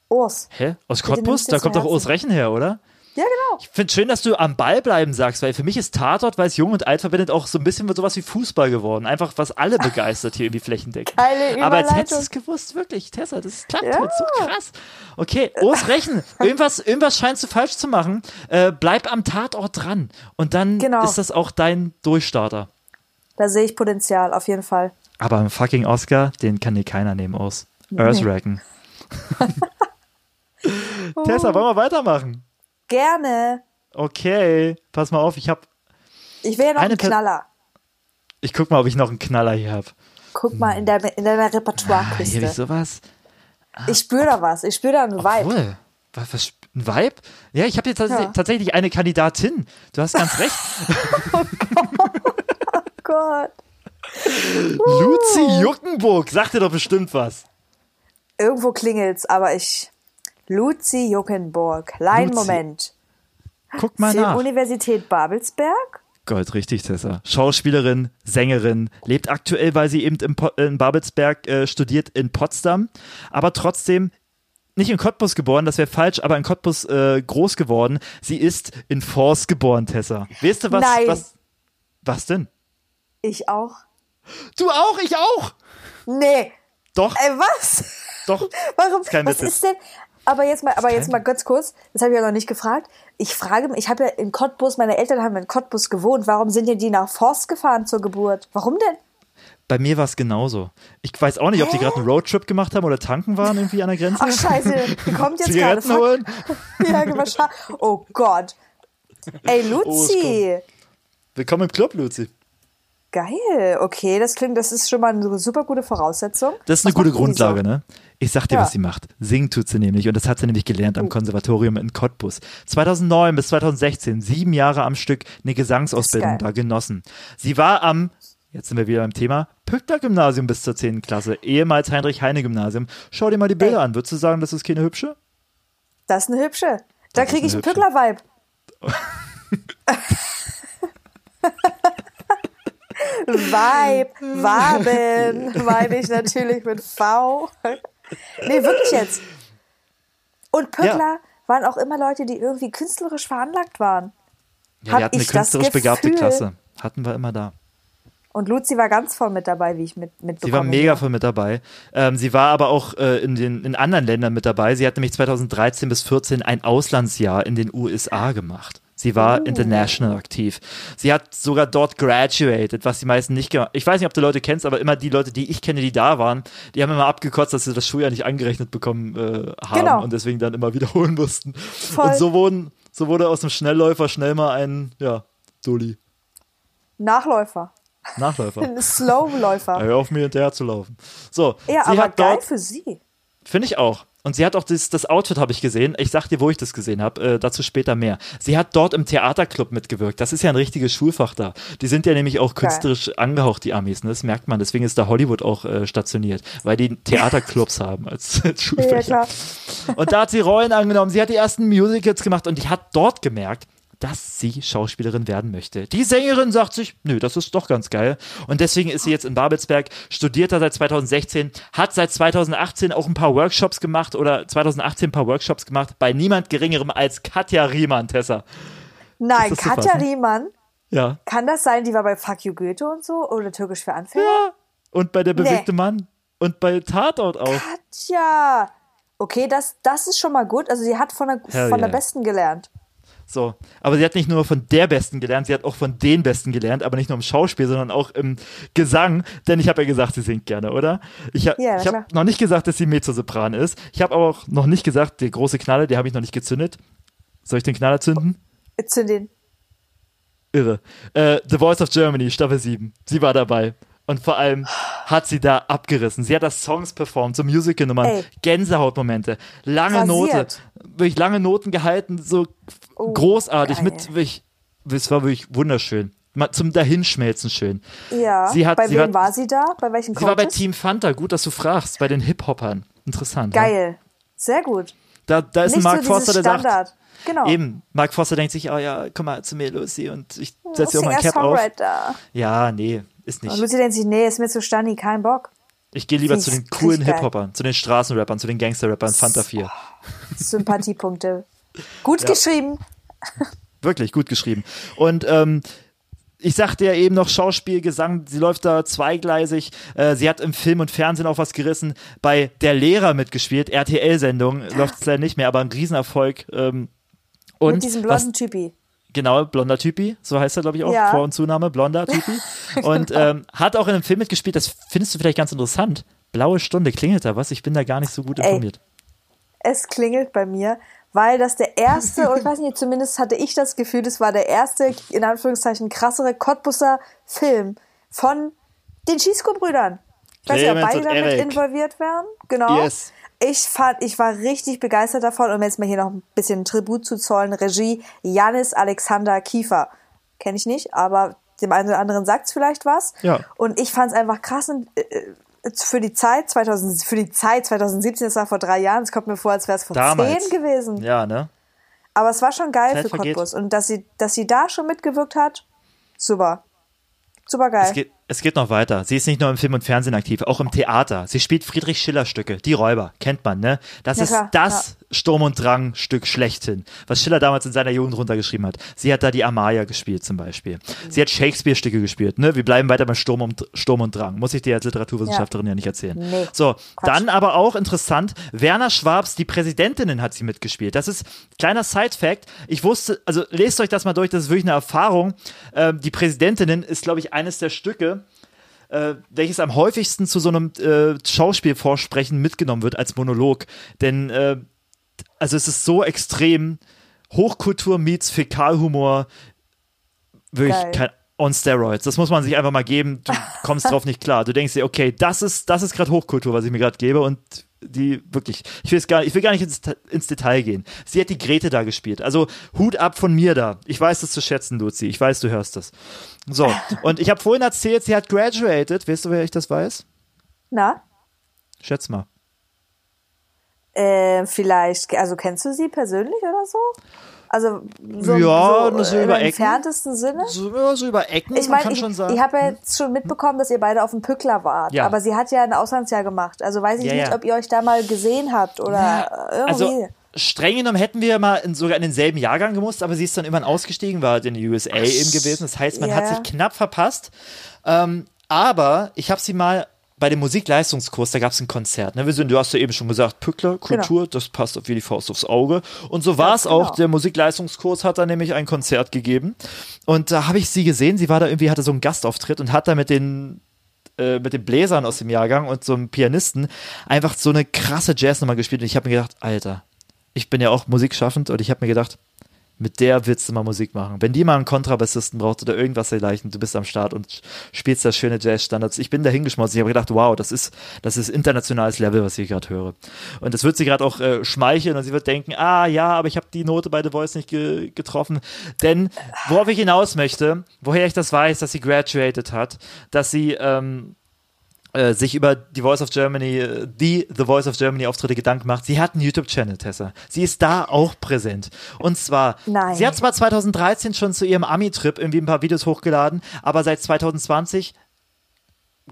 Urs. Hä? Aus Cottbus? Da kommt doch. Urs Rechen her, oder? Ja, genau. Ich finde schön, dass du am Ball bleiben sagst, weil für mich ist Tatort, weil es jung und alt verbindet, auch so ein bisschen mit sowas wie Fußball geworden. Einfach, was alle begeistert hier irgendwie flächendeckend. Geile Aber jetzt hättest du es gewusst, wirklich, Tessa, das klappt Ja. halt so krass. Okay, Urs Rechen, irgendwas, irgendwas scheinst du falsch zu machen. Äh, bleib am Tatort dran und dann Genau. ist das auch dein Durchstarter. Da sehe ich Potenzial, auf jeden Fall. Aber einen fucking Oscar, den kann dir keiner nehmen aus. Earthracken. Tessa, wollen wir weitermachen? Gerne. Okay, pass mal auf, ich hab. Ich will ja noch Eine einen Knaller. Ich guck mal, ob ich noch einen Knaller hier hab. Guck mal in, der, in deiner Ah, hier Repertoirekiste. ich sowas. ich spüre da was. Ich spüre da einen Vibe. Obwohl, was, was, ein Vibe? Ja, ich habe jetzt tats Ja. tatsächlich eine Kandidatin. Du hast ganz recht. Gott. Luzi Juckenburg, sagt dir doch bestimmt was. Irgendwo klingelt's, aber ich. Luzi Juckenburg. Kleinen Luzi. Moment. Guck mal nach. Universität Babelsberg? Gold, richtig, Tessa. Schauspielerin, Sängerin, lebt aktuell, weil sie eben in Babelsberg äh, studiert, in Potsdam, aber trotzdem nicht in Cottbus geboren, das wäre falsch, aber in Cottbus äh, groß geworden. Sie ist in Forst geboren, Tessa. Weißt du was? Nein. Was, was denn? Ich auch. Du auch, ich auch. Nee. Doch, Ey, was? doch. Warum? kein Was Witz. ist denn? Aber jetzt mal, aber jetzt mal ganz kurz. Das habe ich ja noch nicht gefragt. Ich frage mich, ich habe ja in Cottbus, meine Eltern haben in Cottbus gewohnt. Warum sind denn die nach Forst gefahren zur Geburt? Warum denn? Bei mir war es genauso. Ich weiß auch nicht, ob die gerade einen Roadtrip gemacht haben oder tanken waren irgendwie an der Grenze. Ach scheiße, die kommt jetzt gerade. Holen. Ja, wahrscheinlich. Oh Gott. Ey, Luzi. Willkommen im Club, Luzi. Geil. Okay, das klingt, das ist schon mal eine super gute Voraussetzung. Das ist eine Was gute Grundlage, so? ne? Ich sag dir, Ja. was sie macht. Singen tut sie nämlich und das hat sie nämlich gelernt Oh. am Konservatorium in Cottbus. 2009 bis 2016, sieben Jahre am Stück, eine Gesangsausbildung da genossen. Sie war am, jetzt sind wir wieder beim Thema, Pückler-Gymnasium bis zur 10. Klasse, ehemals Heinrich-Heine-Gymnasium. Schau dir mal die Bilder Ey. an. Würdest du sagen, das ist keine hübsche? Das ist eine hübsche. Da kriege ich eine einen. Pückler-Vibe. Vibe, Waben, meine ich natürlich mit V. Nee, wirklich jetzt. Und Pückler Ja. waren auch immer Leute, die irgendwie künstlerisch veranlagt waren. Ja, Hab die hatten eine künstlerisch begabte. Klasse. Hatten wir immer da. Und Luzi war ganz voll mit dabei, wie ich mit, mitbekomme. Sie war mega voll mit dabei. Ähm, sie war aber auch äh, in, den, in anderen Ländern mit dabei. Sie hat nämlich 2013 bis 14 ein Auslandsjahr in den USA gemacht. Sie war Oh. international aktiv. Sie hat sogar dort graduated, was die meisten nicht gemacht Ich weiß nicht, ob du Leute kennst, aber immer die Leute, die ich kenne, die da waren, die haben immer abgekotzt, dass sie das Schuljahr nicht angerechnet bekommen äh, haben Genau. und deswegen dann immer wiederholen mussten. Voll. Und so, wurden, so wurde aus dem Schnellläufer schnell mal ein, ja, Dulli. Nachläufer. Nachläufer. Ein Slowläufer. Hör auf, mir hinterher zu laufen. So, Ja, sie aber hat geil für sie. Finde ich auch. Und sie hat auch das, das Outfit, habe ich gesehen. Ich sag dir, wo ich das gesehen habe. Äh, dazu später mehr. Sie hat dort im Theaterclub mitgewirkt. Das ist ja ein richtiges Schulfach da. Die sind ja nämlich auch künstlerisch angehaucht, die Amis. Ne? Das merkt man. Deswegen ist da Hollywood auch äh, stationiert, weil die Theaterclubs haben als, als Ja, Schulfächer. klar. Und da hat sie Rollen angenommen. Sie hat die ersten Musicals gemacht und die hat dort gemerkt, dass sie Schauspielerin werden möchte. Die Sängerin sagt sich, nö, das ist doch ganz geil. Und deswegen ist sie jetzt in Babelsberg, studiert da seit 2016, hat seit 2018 auch ein paar Workshops gemacht oder 2018 ein paar Workshops gemacht bei niemand geringerem als Katja Riemann, Tessa. Nein, Katja fassen? Riemann, Ja. kann das sein, die war bei Fuck You Goethe und so? Oder Türkisch für Anfänger? Ja. Und bei der Nee. bewegte Mann. Und bei Tatort auch. Katja! Okay, das, das ist schon mal gut. Also sie hat von der, Hell von der yeah. Besten gelernt. So, aber sie hat nicht nur von der Besten gelernt, sie hat auch von den Besten gelernt, aber nicht nur im Schauspiel, sondern auch im Gesang, denn ich habe ja gesagt, sie singt gerne, oder? Ich, ha Ja, ich habe noch nicht gesagt, dass sie Mezzosopran ist. Ich habe aber auch noch nicht gesagt, der große Knaller, den habe ich noch nicht gezündet. Soll ich den Knaller zünden? Zu den. Irre. Äh, The Voice of Germany, Staffel 7. Sie war dabei. Und vor allem hat sie da abgerissen. Sie hat das Songs performt, so Musical-Nummern. Gänsehautmomente, lange Rasiert. Note, wirklich lange Noten gehalten, so Oh, großartig, geil. mit wirklich, es war wirklich wunderschön. Mal Zum Dahinschmelzen schön. Ja. Sie hat- bei sie wem hat- war sie da? Bei welchen Sie war bei Coaches? Team Fanta, gut, dass du fragst, bei den Hip-Hoppern. Interessant. Ja? Geil. Sehr gut. Da, da ist ein Nicht Mark so Forster, der Standard. sagt, Genau. eben, Mark Forster denkt sich, oh ja, komm mal zu mir, Lucy, und ich setze dir auch ein Singer, Cap auf. Songwriter. Ja, nee, ist Und nicht. Lucy denkt sich, nee, ist mir zu stani, kein Bock. Ich gehe lieber Fies, zu den coolen. Hip-Hoppern, zu den Straßenrappern, zu den Gangster-Rappern, Fanta 4. Sympathiepunkte. Gut Ja. geschrieben. Wirklich gut geschrieben. Und ähm, ich sagte ja eben noch Schauspiel, Gesang, sie läuft da zweigleisig. Äh, sie hat im Film und Fernsehen auch was gerissen. Bei Der Lehrer mitgespielt, RTL-Sendung, läuft es leider nicht mehr, aber ein Riesenerfolg. Ähm, und Mit diesem was, blonden Typi. Genau, blonder Typi, so heißt er, glaube ich, auch. Ja. Vor- und Zunahme, blonder Typi. Und ähm, hat auch in einem Film mitgespielt, das findest du vielleicht ganz interessant. Blaue Stunde, klingelt da was? Ich bin da gar nicht so gut Ey. Es klingelt bei mir, weil das der erste, und ich weiß nicht, zumindest hatte ich das Gefühl, das war der erste, in Anführungszeichen, krassere Cottbusser Film von den Schießko-Brüdern. Ich weiß nicht, ob Clemens beide damit involviert werden. Genau. Yes. Ich fand, ich war richtig begeistert davon, um jetzt mal hier noch ein bisschen Tribut zu zollen. Regie Janis Alexander Kiefer. Kenne ich nicht, aber dem einen oder anderen sagt's vielleicht was. Ja. Und ich fand's einfach krass und, äh, für die Zeit 2000, für die Zeit 2017, das war vor drei Jahren, es kommt mir vor, als wäre es vor Damals. zehn gewesen. Ja, ne? Aber es war schon geil Zeit für vergeht. Cottbus. Und dass sie, dass sie da schon mitgewirkt hat, super. Super geil. Es geht, es geht noch weiter. Sie ist nicht nur im Film und Fernsehen aktiv, auch im Theater. Sie spielt Friedrich Schiller Stücke, Die Räuber, kennt man, ne? Das Ja, ist klar, das Sturm und Drang Stück schlechthin, was Schiller damals in seiner Jugend runtergeschrieben hat. Sie hat da die Amalia gespielt zum Beispiel. Sie hat Shakespeare Stücke gespielt, ne? Wir bleiben weiter beim Sturm und, Sturm und Drang. Muss ich dir als Literaturwissenschaftlerin ja, nicht erzählen. Nee, So, Quatsch. dann aber auch interessant, Werner Schwabs, die Präsidentinnen hat sie mitgespielt. Das ist kleiner Side-Fact. Ich wusste, also lest euch das mal durch, das ist wirklich eine Erfahrung. Ähm, die Präsidentinnen ist, glaube ich, eines der Stücke, äh, welches am häufigsten zu so einem äh, Schauspielvorsprechen mitgenommen wird als Monolog. Denn äh, also es ist so extrem Hochkultur meets Fäkalhumor, wirklich kein on steroids. Das muss man sich einfach mal geben. Du kommst drauf nicht klar. Du denkst dir, okay, das ist das ist gerade Hochkultur, was ich mir gerade gebe und die wirklich, ich will, es gar, ich will gar nicht ins, ins Detail gehen. Sie hat die Grete da gespielt. Also Hut ab von mir da. Ich weiß das zu schätzen, Luzi. Ich weiß, du hörst das. So, und ich habe vorhin erzählt, sie hat graduated. Weißt du, wer ich das weiß? Na? Schätz mal. Äh, vielleicht, also kennst du sie persönlich oder so? Also so, Ja, so, so im über Ecken. entferntesten Sinne? So, ja, so über Ecken, Ich man meine, kann ich, schon sagen. ich habe ja jetzt schon mitbekommen, dass ihr beide auf dem Pückler wart. Ja. Aber sie hat ja ein Auslandsjahr gemacht. Also weiß ich Ja, nicht, ja. ob ihr euch da mal gesehen habt oder äh, irgendwie. Also streng genommen hätten wir mal in, sogar in denselben Jahrgang gemusst, aber sie ist dann irgendwann ausgestiegen, war halt in den USA eben gewesen. Das heißt, man ja. hat sich knapp verpasst. Ähm, aber ich habe sie mal bei dem Musikleistungskurs, da gab es ein Konzert. Ne? Wir sind, du hast ja eben schon gesagt, Pückler, Kultur, das passt auf wie die Faust aufs Auge. Und so war es genau. auch. Der Musikleistungskurs hat da nämlich ein Konzert gegeben. Und da habe ich sie gesehen. Sie war da irgendwie, hatte so einen Gastauftritt und hat da mit den äh, mit den Bläsern aus dem Jahrgang und so einem Pianisten einfach so eine krasse Jazznummer gespielt. Und ich habe mir gedacht, Alter, ich bin ja auch musikschaffend und ich habe mir gedacht, mit der willst du mal Musik machen. Wenn die mal einen Kontrabassisten braucht oder irgendwas dergleichen, du bist am Start und spielst da schöne Jazzstandards. Ich bin da hingeschmolzen. Ich habe gedacht, wow, das ist, das ist internationales Level, was ich gerade höre. Und das wird sie gerade auch äh, schmeicheln und sie wird denken, ah ja, aber ich habe die Note bei The Voice nicht ge getroffen. Denn worauf ich hinaus möchte, woher ich das weiß, dass sie graduated hat, dass sie ähm, äh, sich über die Voice of Germany, äh, die The Voice of Germany Auftritte Gedanken macht. Sie hat einen YouTube-Channel, Tessa. Sie ist da auch präsent. Und zwar, Nein. sie hat zwar 2013 schon zu ihrem Ami-Trip irgendwie ein paar Videos hochgeladen, aber seit 2020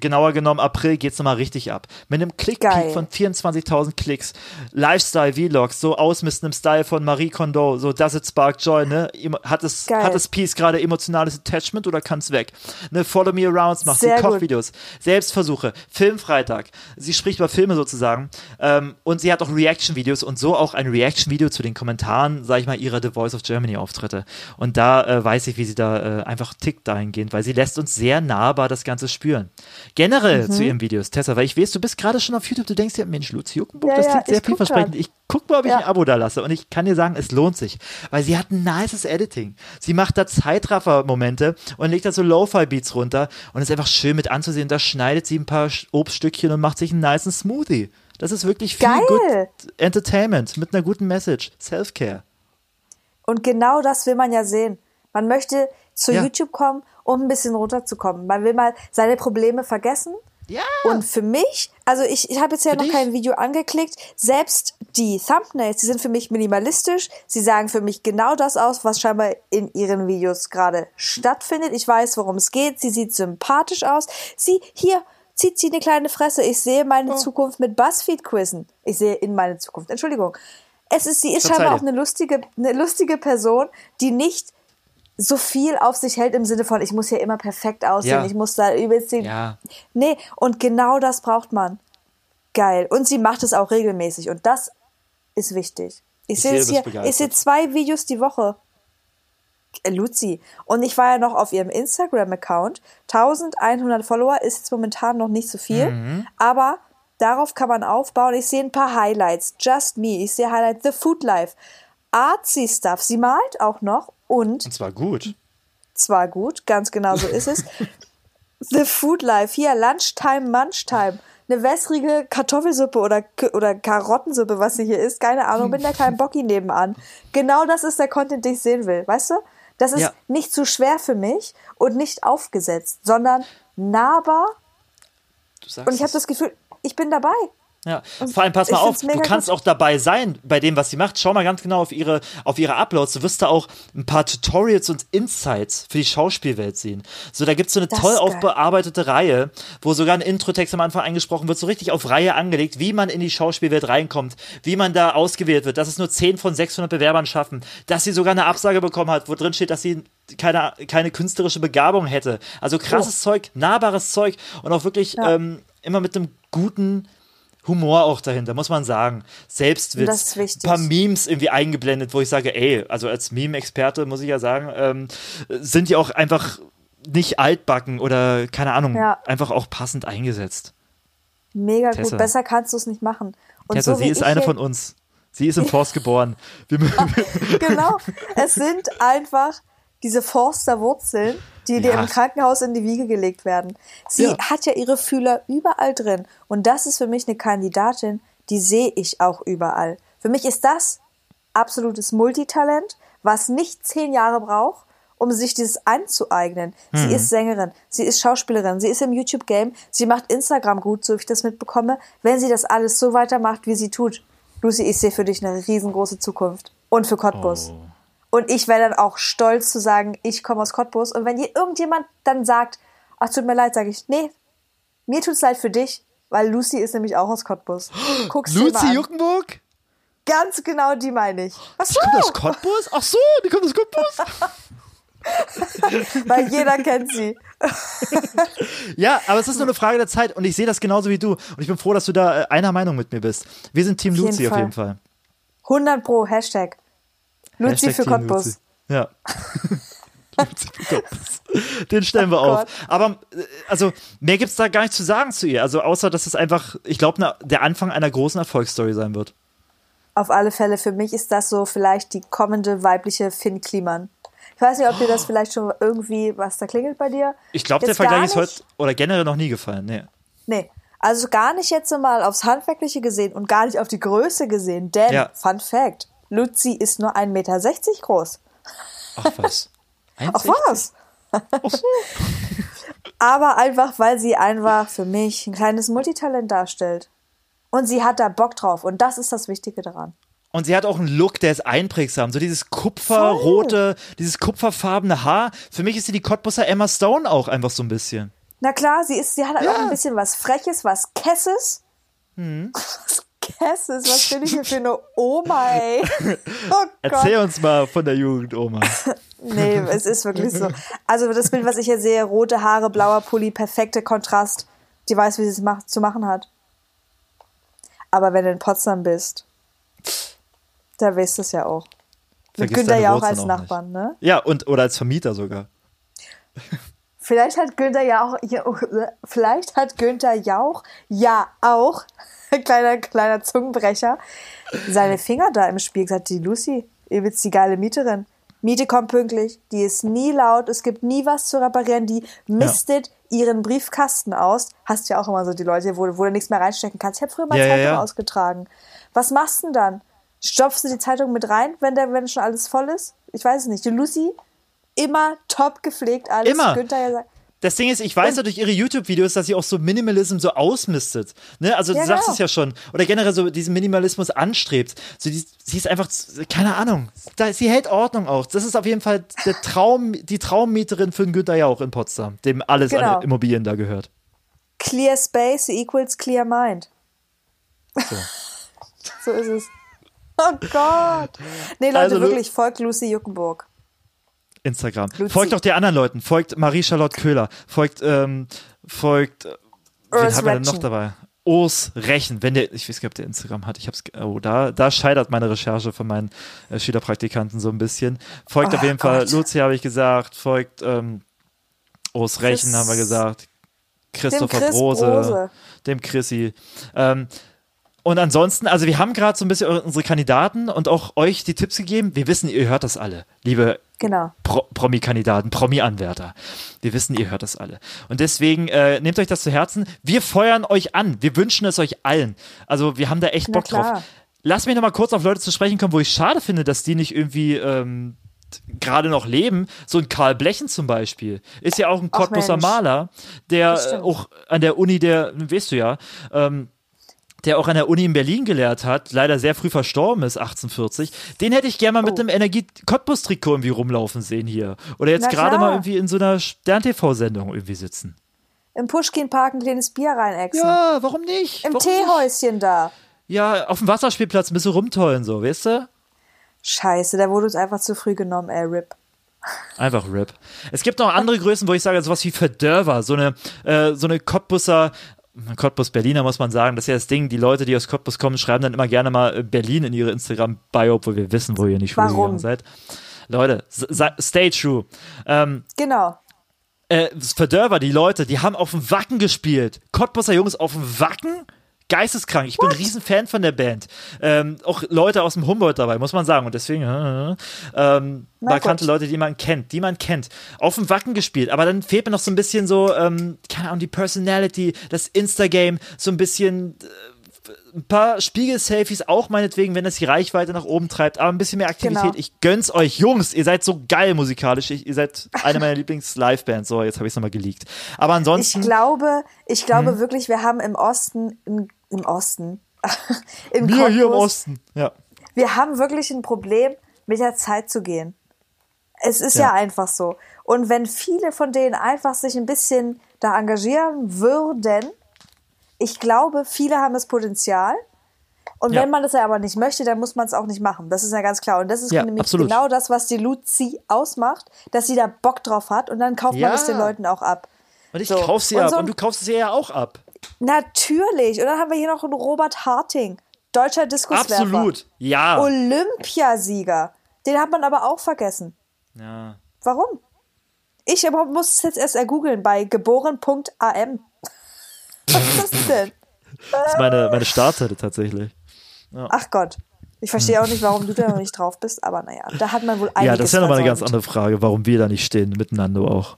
genauer genommen April geht's nochmal richtig ab. Mit einem Klickpeak von 24.000 Klicks. Lifestyle-Vlogs, so ausmisten im Style von Marie Kondo, so Does It Spark Joy, ne? Hat es, Geil. hat das Piece gerade emotionales Attachment oder kann's weg? Ne, Follow Me Arounds macht Sehr sie. Kochvideos, Selbstversuche, Filmfreitag. Sie spricht über Filme sozusagen. Ähm, und sie hat auch Reaction-Videos und so auch ein Reaction-Video zu den Kommentaren, sag ich mal, ihrer The Voice of Germany Auftritte. Und da äh, weiß ich, wie sie da äh, einfach tickt dahingehend, weil sie lässt uns sehr nahbar das Ganze spüren. Generell Mhm. zu ihren Videos, Tessa, weil ich weiß, du bist gerade schon auf YouTube, du denkst dir, Mensch, Luzi Juckenbuch, Ja, das ja, klingt sehr ich guck vielversprechend. grad. Ich guck mal, ob ich Ja. ein Abo da lasse. Und ich kann dir sagen, es lohnt sich, weil sie hat ein nices Editing. Sie macht da Zeitraffer-Momente und legt da so Lo-Fi-Beats runter und ist einfach schön mit anzusehen. Da schneidet sie ein paar Obststückchen und macht sich einen nicen Smoothie. Das ist wirklich viel Geil. gut Entertainment mit einer guten Message. Self-Care. Und genau das will man ja sehen. Man möchte zu Ja. YouTube kommen, um ein bisschen runterzukommen. Man will mal seine Probleme vergessen. Ja. Und für mich, also ich, ich habe jetzt ja Für noch dich? kein Video angeklickt, selbst die Thumbnails, die sind für mich minimalistisch. Sie sagen für mich genau das aus, was scheinbar in ihren Videos gerade stattfindet. Ich weiß, worum es geht. Sie sieht sympathisch aus. Sie, hier, zieht sie eine kleine Fresse. Ich sehe Oh. meine Zukunft mit Buzzfeed-Quizzen. Ich sehe in meine Zukunft. Entschuldigung. Es ist, sie ist Verzeih scheinbar auch eine lustige, eine lustige Person, die nicht so viel auf sich hält im Sinne von, ich muss hier immer perfekt aussehen, Ja. ich muss da übelst den. Ja. Nee, und genau das braucht man. Geil. Und sie macht es auch regelmäßig und das ist wichtig. Ich, Ich sehe es hier, ich sehe zwei Videos die Woche. Äh, Luzi. Und ich war ja noch auf ihrem Instagram-Account. 1100 Follower ist jetzt momentan noch nicht so viel, Mhm. aber darauf kann man aufbauen. Ich sehe ein paar Highlights. Just Me. Ich sehe Highlight The Food Life. Artsy Stuff. Sie malt auch noch und Und zwar gut. zwar gut, ganz genau so ist es. The Food Life, hier Lunchtime, Munchtime. Eine wässrige Kartoffelsuppe oder, oder Karottensuppe, was sie hier ist, keine Ahnung, mit einer kleinen Bocki nebenan. Genau das ist der Content, den ich sehen will, weißt du? Das ist Ja. nicht zu schwer für mich und nicht aufgesetzt, sondern nahbar Du sagst und ich habe das Gefühl, ich bin dabei. Ja, vor allem pass mal auf, du kannst auch dabei sein bei dem, was sie macht. Schau mal ganz genau auf ihre, auf ihre Uploads. Du wirst da auch ein paar Tutorials und Insights für die Schauspielwelt sehen. So, da gibt's so eine Das toll aufbearbeitete Reihe, wo sogar ein Introtext am Anfang eingesprochen wird, so richtig auf Reihe angelegt, wie man in die Schauspielwelt reinkommt, wie man da ausgewählt wird, dass es nur 10 von 600 Bewerbern schaffen, dass sie sogar eine Absage bekommen hat, wo drin steht, dass sie keine, keine künstlerische Begabung hätte. Also krasses Zeug, nahbares Zeug und auch wirklich Oh. Ja. ähm, immer mit einem guten Humor auch dahinter, muss man sagen. Selbstwitz. Ein paar Memes irgendwie eingeblendet, wo ich sage, ey, also als Meme-Experte muss ich ja sagen, ähm, sind die auch einfach nicht altbacken oder keine Ahnung, Ja. einfach auch passend eingesetzt. Mega Tessa. gut, besser kannst du es nicht machen. Und Tessa, so sie ist eine von uns. Sie ist im Forst geboren. Wir, genau. Es sind einfach diese Forsterwurzeln, die dir Ja. im Krankenhaus in die Wiege gelegt werden. Sie Ja. hat ja ihre Fühler überall drin. Und das ist für mich eine Kandidatin, die sehe ich auch überall. Für mich ist das absolutes Multitalent, was nicht zehn Jahre braucht, um sich dieses anzueignen. Sie Mhm. ist Sängerin, sie ist Schauspielerin, sie ist im YouTube-Game, sie macht Instagram gut, so wie ich das mitbekomme. Wenn sie das alles so weitermacht, wie sie tut, Lucy, ich sehe für dich eine riesengroße Zukunft. Und für Cottbus. Oh. Und ich wäre dann auch stolz zu sagen, ich komme aus Cottbus. Und wenn hier irgendjemand dann sagt, ach, tut mir leid, sage ich, nee, mir tut's leid für dich, weil Lucy ist nämlich auch aus Cottbus. Guck's dir mal Luzi an. Juckenburg? Ganz genau die meine ich. Ach so, Die kommt aus Cottbus? Ach so, die kommt aus Cottbus? weil jeder kennt sie. Ja, aber es ist nur eine Frage der Zeit und ich sehe das genauso wie du. Und ich bin froh, dass du da äh, einer Meinung mit mir bist. Wir sind Team Auf jeden Luzi auf jeden Fall. 100 pro Hashtag. Hashtag für Cottbus. Luzi. Ja. Luzi für Cottbus. Den stellen wir Oh auf. Aber äh, also mehr gibt's da gar nicht zu sagen zu ihr. Also außer, dass es einfach, ich glaube, der Anfang einer großen Erfolgsstory sein wird. Auf alle Fälle, für mich ist das so vielleicht die kommende weibliche Finn Kliman. Ich weiß nicht, ob dir das vielleicht schon irgendwie, was da klingelt bei dir. Ich glaube, der Vergleich ist heute oder generell noch nie gefallen. Nee. Nee. Also gar nicht jetzt mal aufs Handwerkliche gesehen und gar nicht auf die Größe gesehen, denn, Ja. Fun Fact, Luzi ist nur 1,60 Meter groß. Ach was. Ach 1,60? was? Aber einfach, weil sie einfach für mich ein kleines Multitalent darstellt. Und sie hat da Bock drauf und das ist das Wichtige daran. Und sie hat auch einen Look, der ist einprägsam. So dieses kupferrote, dieses kupferfarbene Haar. Für mich ist sie die Cottbusser Emma Stone auch einfach so ein bisschen. Na klar, sie ist, sie hat Ja. auch ein bisschen was Freches, was Kesses. Hm. Was Kesses? Was bin ich hier für eine Oma, ey? Oh Erzähl uns mal von der Jugend, Oma. Nee, es ist wirklich so. Also das Bild, was ich hier sehe, rote Haare, blauer Pulli, perfekte Kontrast. Die weiß, wie sie es macht, zu machen hat. Aber wenn du in Potsdam bist, da weißt du es ja auch. Mit Vergiss Günther Jauch Wurzeln als auch Nachbarn, ne? Ja, und oder als Vermieter sogar. Vielleicht hat Günther ja, vielleicht hat Günther Jauch ja auch, kleiner, kleiner Zungenbrecher, seine Finger da im Spiel gesagt, die Lucy, ihr wisst die geile Mieterin. Miete kommt pünktlich, die ist nie laut, es gibt nie was zu reparieren, die mistet ihren Briefkasten aus. Hast ja auch immer so die Leute, wo, wo du nichts mehr reinstecken kannst. Ich habe früher mal Ja, ja, Zeitung ja. ausgetragen. Was machst du denn dann? Stopfst du die Zeitung mit rein, wenn, der, wenn schon alles voll ist? Ich weiß es nicht. Die Lucy, immer top gepflegt alles. Immer. Günther ja sagt, Das Ding ist, ich weiß ja durch ihre YouTube-Videos, dass sie auch so Minimalism so ausmistet. Ne? Also du Ja, sagst genau. es ja schon. Oder generell so diesen Minimalismus anstrebt. So die, sie ist einfach, keine Ahnung. Da, sie hält Ordnung auch. Das ist auf jeden Fall der Traum, die Traummieterin für den Günther Jauch in Potsdam, dem alles Genau. an Immobilien da gehört. Clear Space equals Clear Mind. So. So ist es. Oh Gott. Nee, Leute, Also, wirklich, folgt Lucy Juckenburg. Instagram. Luzi. Folgt doch die anderen Leuten. Folgt Marie-Charlotte Köhler. Folgt, ähm, folgt, äh, wen haben wir denn noch dabei? Urs Rechen, wenn der, ich weiß gar nicht, ob der Instagram hat, ich hab's, oh, da, da scheitert meine Recherche von meinen äh, Schülerpraktikanten so ein bisschen. Folgt Oh auf jeden Fall, Gott. Luzi habe ich gesagt, folgt ähm, Urs Rechen Chris- haben wir gesagt, Dem Christopher Chris Brose, Brose. dem Chrissy. Ähm, und ansonsten, also wir haben gerade so ein bisschen unsere Kandidaten und auch euch die Tipps gegeben. Wir wissen, ihr hört das alle, liebe Genau. Pro Promi-Kandidaten, Promi-Anwärter. Wir wissen, ihr hört das alle. Und deswegen äh, nehmt euch das zu Herzen. Wir feuern euch an. Wir wünschen es euch allen. Also wir haben da echt Na Bock drauf. klar. Lass mich noch mal kurz auf Leute zu sprechen kommen, wo ich schade finde, dass die nicht irgendwie ähm, gerade noch leben. So ein Karl Blechen zum Beispiel. Ist ja auch ein Mensch. Maler, der auch an der Uni, der, weißt du ja, ähm, der auch an der Uni in Berlin gelehrt hat, leider sehr früh verstorben ist, 1840, den hätte ich gerne mal mit Oh. einem Energie-Cottbus-Trikot irgendwie rumlaufen sehen hier. Oder jetzt gerade mal irgendwie in so einer Stern-TV-Sendung irgendwie sitzen. Im Pushkin-Park ein kleines Bier reinexen. Ja, warum nicht? Im warum nicht? Teehäuschen da. Ja, auf dem Wasserspielplatz ein bisschen rumtollen, so, weißt du? Scheiße, da wurde uns einfach zu früh genommen, ey, RIP. Einfach RIP. Es gibt noch andere Größen, wo ich sage, sowas wie Verdörver, so eine, äh, so eine Cottbusser, Cottbus Berliner muss man sagen, das ist ja das Ding, die Leute, die aus Cottbus kommen, schreiben dann immer gerne mal äh, Berlin in ihre Instagram-Bio, obwohl wir wissen, wo ihr Schule Warum? seid. Leute, stay true. Ähm, Genau. äh, Verdörver, die Leute, die haben auf dem Wacken gespielt. Cottbusser Jungs auf dem Wacken? Geisteskrank. Ich bin ein Riesenfan von der Band. Ähm, auch Leute aus dem Humboldt dabei, muss man sagen. Und deswegen, äh, ähm, Na markante gut. Leute, die man kennt, die man kennt. Auf dem Wacken gespielt. Aber dann fehlt mir noch so ein bisschen so, ähm, keine Ahnung, die Personality, das Instagame, so ein bisschen, äh, ein paar Spiegel-Selfies auch meinetwegen, wenn das die Reichweite nach oben treibt, aber ein bisschen mehr Aktivität. Genau. Ich gönn's euch, Jungs. Ihr seid so geil musikalisch. Ich, ihr seid eine meiner Lieblings-Live-Bands. So, jetzt habe ich es nochmal geleakt. Aber Ich ansonsten, glaube, ich Hm? glaube wirklich, wir haben im Osten, im, im Osten, in wir hier im Cottbus, Osten. Ja. wir haben wirklich ein Problem, mit der Zeit zu gehen. Es ist ja. Ja. einfach so. Und wenn viele von denen einfach sich ein bisschen da engagieren würden, ich glaube, viele haben das Potenzial. Und Ja. wenn man das ja aber nicht möchte, dann muss man es auch nicht machen. Das ist ja ganz klar. Und das ist Ja, nämlich absolut. genau das, was die Luzi ausmacht, dass sie da Bock drauf hat und dann kauft Ja. man es den Leuten auch ab. Und ich So. kauf sie Und ab. so- und du kaufst sie ja auch ab. Natürlich. Und dann haben wir hier noch einen Robert Harting, deutscher Diskuswerfer. Absolut. Ja. Olympiasieger. Den hat man aber auch vergessen. ja. Warum? Ich aber muss es jetzt erst ergoogeln bei geboren.am. Was ist das denn? Das ist meine, meine Startseite tatsächlich. Ach Gott. Ich verstehe auch nicht, warum du da noch nicht drauf bist, aber naja, da hat man wohl einiges Ja, das ist ja nochmal eine ganz andere Frage, warum wir da nicht stehen, miteinander auch.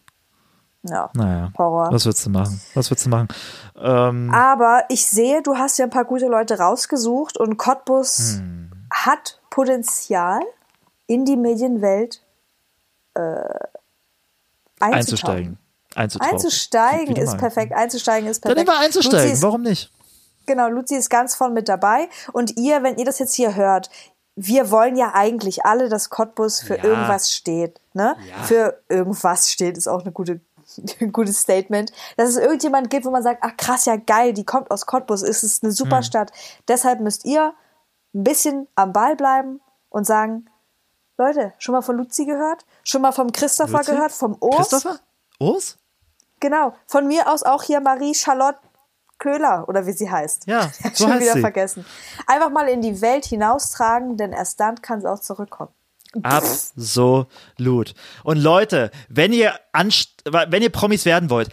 Ja. Naja. Horror. Was würdest du machen? Was würdest du machen? Ähm, Aber ich sehe, du hast ja ein paar gute Leute rausgesucht und Cottbus Hm. hat Potenzial, in die Medienwelt äh, einzusteigen. Einzutauchen. Einzusteigen ist perfekt. Einzusteigen ist Dann perfekt. nehmen wir einzusteigen. Ist, Warum nicht? Genau, Luzi ist ganz vorn mit dabei. Und ihr, wenn ihr das jetzt hier hört, wir wollen ja eigentlich alle, dass Cottbus für Ja. irgendwas steht. Ne? Ja. Für irgendwas steht, ist auch eine gute, gutes Statement. Dass es irgendjemand gibt, wo man sagt, ach krass, ja geil, die kommt aus Cottbus, es ist eine super Stadt. Deshalb müsst ihr ein bisschen am Ball bleiben und sagen, Leute, schon mal von Luzi gehört? Schon mal vom Christopher Luzi? gehört? Vom Urs? Christopher? Urs? Genau. Von mir aus auch hier Marie Charlotte Köhler oder wie sie heißt. Ja, so schon heißt wieder sie. vergessen. Einfach mal in die Welt hinaustragen, denn erst dann kann es auch zurückkommen. Absolut. Und Leute, wenn ihr anst wenn ihr Promis werden wollt,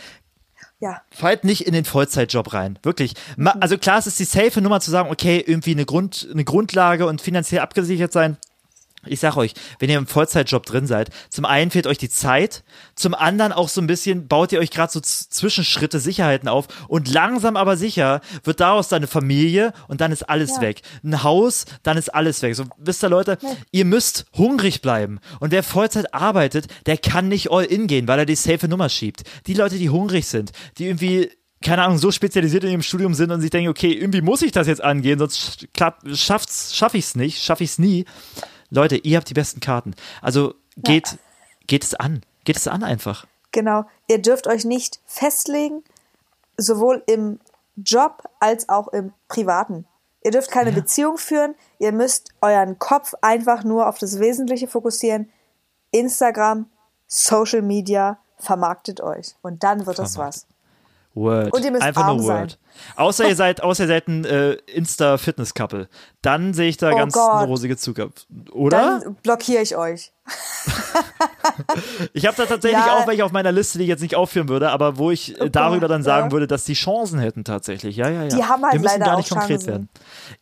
Ja. fallt nicht in den Vollzeitjob rein. Wirklich. Ma also klar, es ist die safe Nummer zu sagen, okay, irgendwie eine, Grund, eine Grundlage und finanziell abgesichert sein. Ich sag euch, wenn ihr im Vollzeitjob drin seid, zum einen fehlt euch die Zeit, zum anderen auch so ein bisschen baut ihr euch gerade so Zwischenschritte, Sicherheiten auf und langsam aber sicher wird daraus dann eine Familie und dann ist alles Ja. weg. Ein Haus, dann ist alles weg. So, wisst ihr Leute, ihr müsst hungrig bleiben und wer Vollzeit arbeitet, der kann nicht all in gehen, weil er die safe Nummer schiebt. Die Leute, die hungrig sind, die irgendwie keine Ahnung, so spezialisiert in ihrem Studium sind und sich denken, okay, irgendwie muss ich das jetzt angehen, sonst schaff ich's nicht, schaff ich's nie. Leute, ihr habt die besten Karten. Also geht, geht es an. Geht es an einfach. Genau. Ihr dürft euch nicht festlegen, sowohl im Job als auch im Privaten. Ihr dürft keine Beziehung führen. Ihr müsst euren Kopf einfach nur auf das Wesentliche fokussieren. Instagram, Social Media, vermarktet euch. Und dann wird das was. Word. Und ihr müsst Einfach nur sein. Word. Außer ihr seid, außer ihr seid ein äh, Insta-Fitness-Couple. Dann sehe ich da Oh ganz Gott. rosige Zukunft. Oder? Dann blockiere ich euch. Ich habe da tatsächlich Ja. auch welche auf meiner Liste, die ich jetzt nicht aufführen würde, aber wo ich äh, darüber dann ja. sagen würde, dass die Chancen hätten tatsächlich. Ja, ja, ja. Die haben halt Wir müssen leider gar nicht konkret Chancen. werden.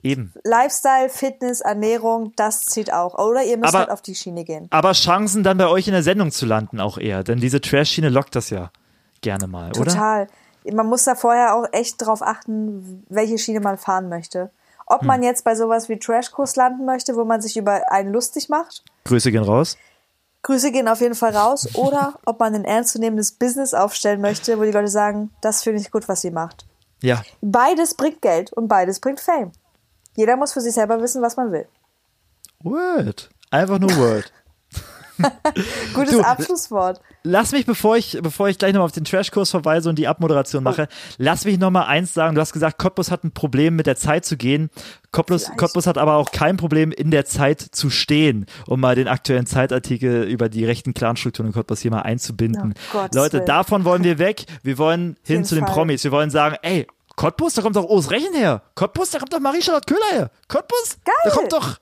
Eben. Lifestyle, Fitness, Ernährung, das zieht auch. Oder ihr müsst Aber- halt auf die Schiene gehen. Aber Chancen dann bei euch in der Sendung zu landen auch eher, denn diese Trash-Schiene lockt das ja gerne mal, oder? Total. Man muss da vorher auch echt drauf achten, welche Schiene man fahren möchte. Ob Hm. man jetzt bei sowas wie Trashkurs landen möchte, wo man sich über einen lustig macht, Grüße gehen raus. Grüße gehen auf jeden Fall raus, oder ob man ein ernstzunehmendes Business aufstellen möchte, wo die Leute sagen, das finde ich gut, was sie macht. Ja, Beides bringt Geld und beides bringt Fame. Jeder muss für sich selber wissen, was man will. Word. Einfach nur Word. Gutes Du, Abschlusswort. Lass mich, bevor ich, bevor ich gleich nochmal auf den Trashkurs verweise und die Abmoderation mache, lass mich nochmal eins sagen. Du hast gesagt, Cottbus hat ein Problem, mit der Zeit zu gehen. Cottbus. Cottbus hat aber auch kein Problem, in der Zeit zu stehen, um mal den aktuellen Zeitartikel über die rechten Clanstrukturen in Cottbus hier mal einzubinden. Oh, Leute, Willen. davon wollen wir weg. Wir wollen hin zu den Fall. Promis. Wir wollen sagen, ey, Cottbus, da kommt doch Urs Rechen her. Cottbus, da kommt doch Marie-Charlotte Köhler her. Cottbus, da Geil. kommt doch...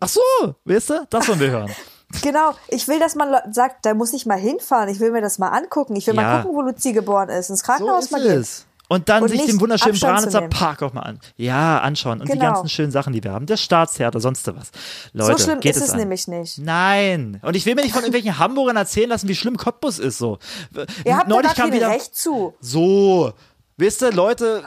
Ach so, weißt du? Das wollen wir hören. Genau, ich will, dass man sagt, da muss ich mal hinfahren. Ich will mir das mal angucken. Ich will Ja. mal gucken, wo Luzi geboren ist. Ins So Krankenhaus ist mal gehen. Und dann Und sich den wunderschönen Branitzer. Park auch mal an. Ja, anschauen. Und die Genau. ganzen schönen Sachen, die wir haben. Der Staatstheater, sonst was. Leute, so schlimm geht ist es an. nämlich nicht. Nein. Und ich will mir nicht von irgendwelchen Hamburgern erzählen lassen, wie schlimm Cottbus ist. So. Ihr habt da Neulich gar kam wieder. Recht zu. So. Wisst ihr, Leute.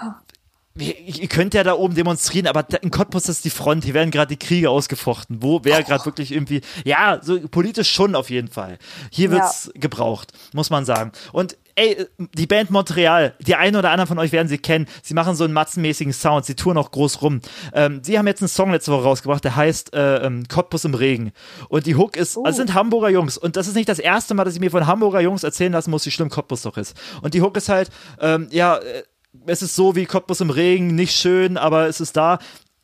Ihr könnt ja da oben demonstrieren, aber in Cottbus ist die Front. Hier werden gerade die Kriege ausgefochten. Wo wer gerade wirklich irgendwie, ja, so politisch schon auf jeden Fall. Hier wird's gebraucht, muss man sagen. Und ey, die Band Montreal, die eine oder andere von euch werden sie kennen. Sie machen so einen matzenmäßigen Sound. Sie touren auch groß rum. Ähm, sie haben jetzt einen Song letzte Woche rausgebracht, der heißt äh, ähm, Cottbus im Regen. Und die Hook ist, also es sind Hamburger Jungs. Und das ist nicht das erste Mal, dass ich mir von Hamburger Jungs erzählen lassen muss, wie schlimm Cottbus doch ist. Und die Hook ist halt, ähm, ja, äh, es ist so wie Cottbus im Regen, nicht schön, aber es ist da.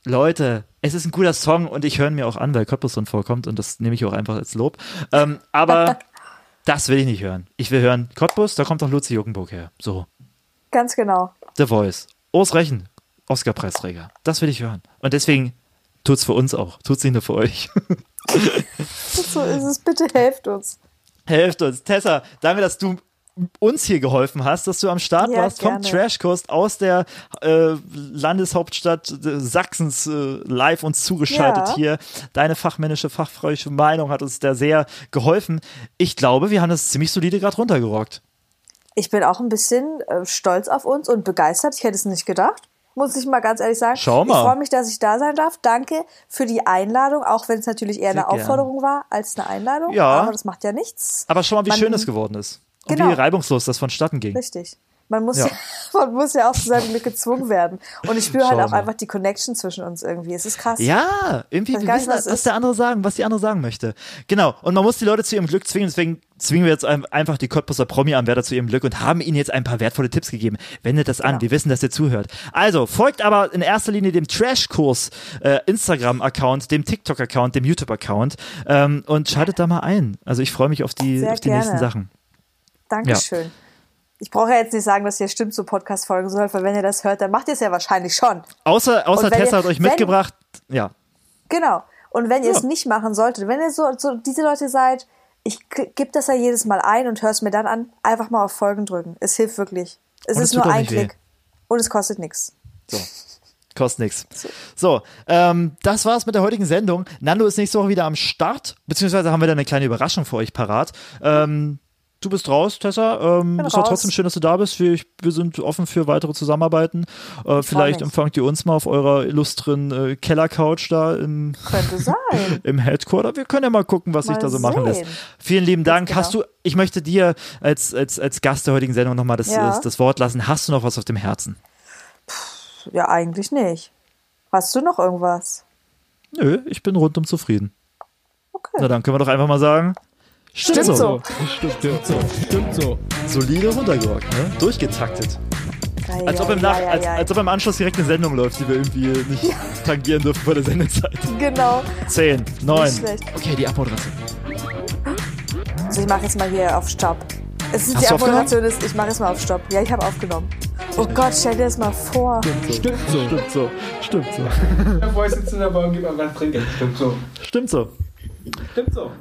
Leute, es ist ein guter Song und ich höre ihn mir auch an, weil Cottbus drin vorkommt und das nehme ich auch einfach als Lob. Ähm, aber das will ich nicht hören. Ich will hören Cottbus, da kommt doch Luzi Juckenburg her. So, Ganz genau. The Voice. Urs Rechen, Oscar-Preisträger. Das will ich hören. Und deswegen tut's für uns auch. Tut's nicht nur für euch. So ist es. Bitte helft uns. Helft uns. Tessa, danke, dass du uns hier geholfen hast, dass du am Start Ja, warst vom gerne. Trashkurs aus der äh, Landeshauptstadt äh, Sachsens äh, live uns zugeschaltet Ja. hier. Deine fachmännische, fachfreudige Meinung hat uns da sehr geholfen. Ich glaube, wir haben das ziemlich solide gerade runtergerockt. Ich bin auch ein bisschen äh, stolz auf uns und begeistert. Ich hätte es nicht gedacht. Muss ich mal ganz ehrlich sagen. Schau mal. Ich freue mich, dass ich da sein darf. Danke für die Einladung, auch wenn es natürlich eher Sehr eine gern. Aufforderung war als eine Einladung. Ja. Aber das macht ja nichts. Aber schau mal, wie Man- schön es geworden ist. Und Genau. wie reibungslos das vonstatten ging. Richtig. Man muss Ja. ja. man muss ja auch zu seinem Glück gezwungen werden. Und ich spüre halt auch mal. einfach die Connection zwischen uns irgendwie. Es ist krass. Ja, irgendwie, wir wissen, nicht, was, was der andere sagen, was die andere sagen möchte. Genau. Und man muss die Leute zu ihrem Glück zwingen, deswegen zwingen wir jetzt ein- einfach die Cottbuser Promi-Anwärter zu ihrem Glück und haben ihnen jetzt ein paar wertvolle Tipps gegeben. Wendet das an, Genau. wir wissen, dass ihr zuhört. Also, folgt aber in erster Linie dem Trashkurs äh, Instagram-Account, dem TikTok-Account, dem YouTube-Account ähm, und schaltet da mal ein. Also ich freue mich auf die, Sehr auf die gerne. nächsten Sachen. Dankeschön. Ich brauche ja jetzt nicht sagen, dass ihr stimmt so Podcast-Folgen soll, weil wenn ihr das hört, dann macht ihr es ja wahrscheinlich schon. Außer, außer wenn Tessa ihr- hat euch wenn- mitgebracht, ja. Genau. Und wenn ihr Ja. es nicht machen solltet, wenn ihr so, so diese Leute seid, ich gebe das ja jedes Mal ein und höre es mir dann an, einfach mal auf Folgen drücken. Es hilft wirklich. Es Und es ist nur tut auch ein nicht weh. Klick. Und es kostet nichts. So. Kostet nix. So, ähm, das war's mit der heutigen Sendung. Nando ist nächste Woche wieder am Start, beziehungsweise haben wir da eine kleine Überraschung für euch parat. Ähm, du bist raus, Tessa. Ähm, es war raus. trotzdem schön, dass du da bist. Wir, wir sind offen für weitere Zusammenarbeiten. Äh, vielleicht empfangt ihr uns mal auf eurer illustren äh, Kellercouch da im, im Headquarter. Wir können ja mal gucken, was sich da so machen lässt. sehen. Vielen lieben Dank. genau. Hast du, ich möchte dir als, als, als Gast der heutigen Sendung nochmal das, Ja. das, das Wort lassen. Hast du noch was auf dem Herzen? ja, eigentlich nicht. Hast du noch irgendwas? Nö, ich bin rundum zufrieden. Okay. Na dann können wir doch einfach mal sagen. Stimmt, Stimmt so. so. Stimmt so, stimmt so. Solide runtergerockt, ne? Durchgetaktet. Ja, Als, ja, ob im ja, Nach ja, als, ja. als ob im Anschluss direkt eine Sendung läuft, die wir irgendwie nicht tangieren dürfen vor der Sendezeit. Genau. Zehn, neun. Okay, die Abmoderation. Also ich mache jetzt mal hier auf Stopp. Es ist Hast die Abmoderation ist, ich mache jetzt mal auf Stopp. Ja, ich habe aufgenommen. Oh Gott, stell dir das mal vor. Stimmt so. Stimmt so. Stimmt so. Bevor ich sitze in der Bahn, gib mal was trinken. Stimmt so. Stimmt so. Stimmt so.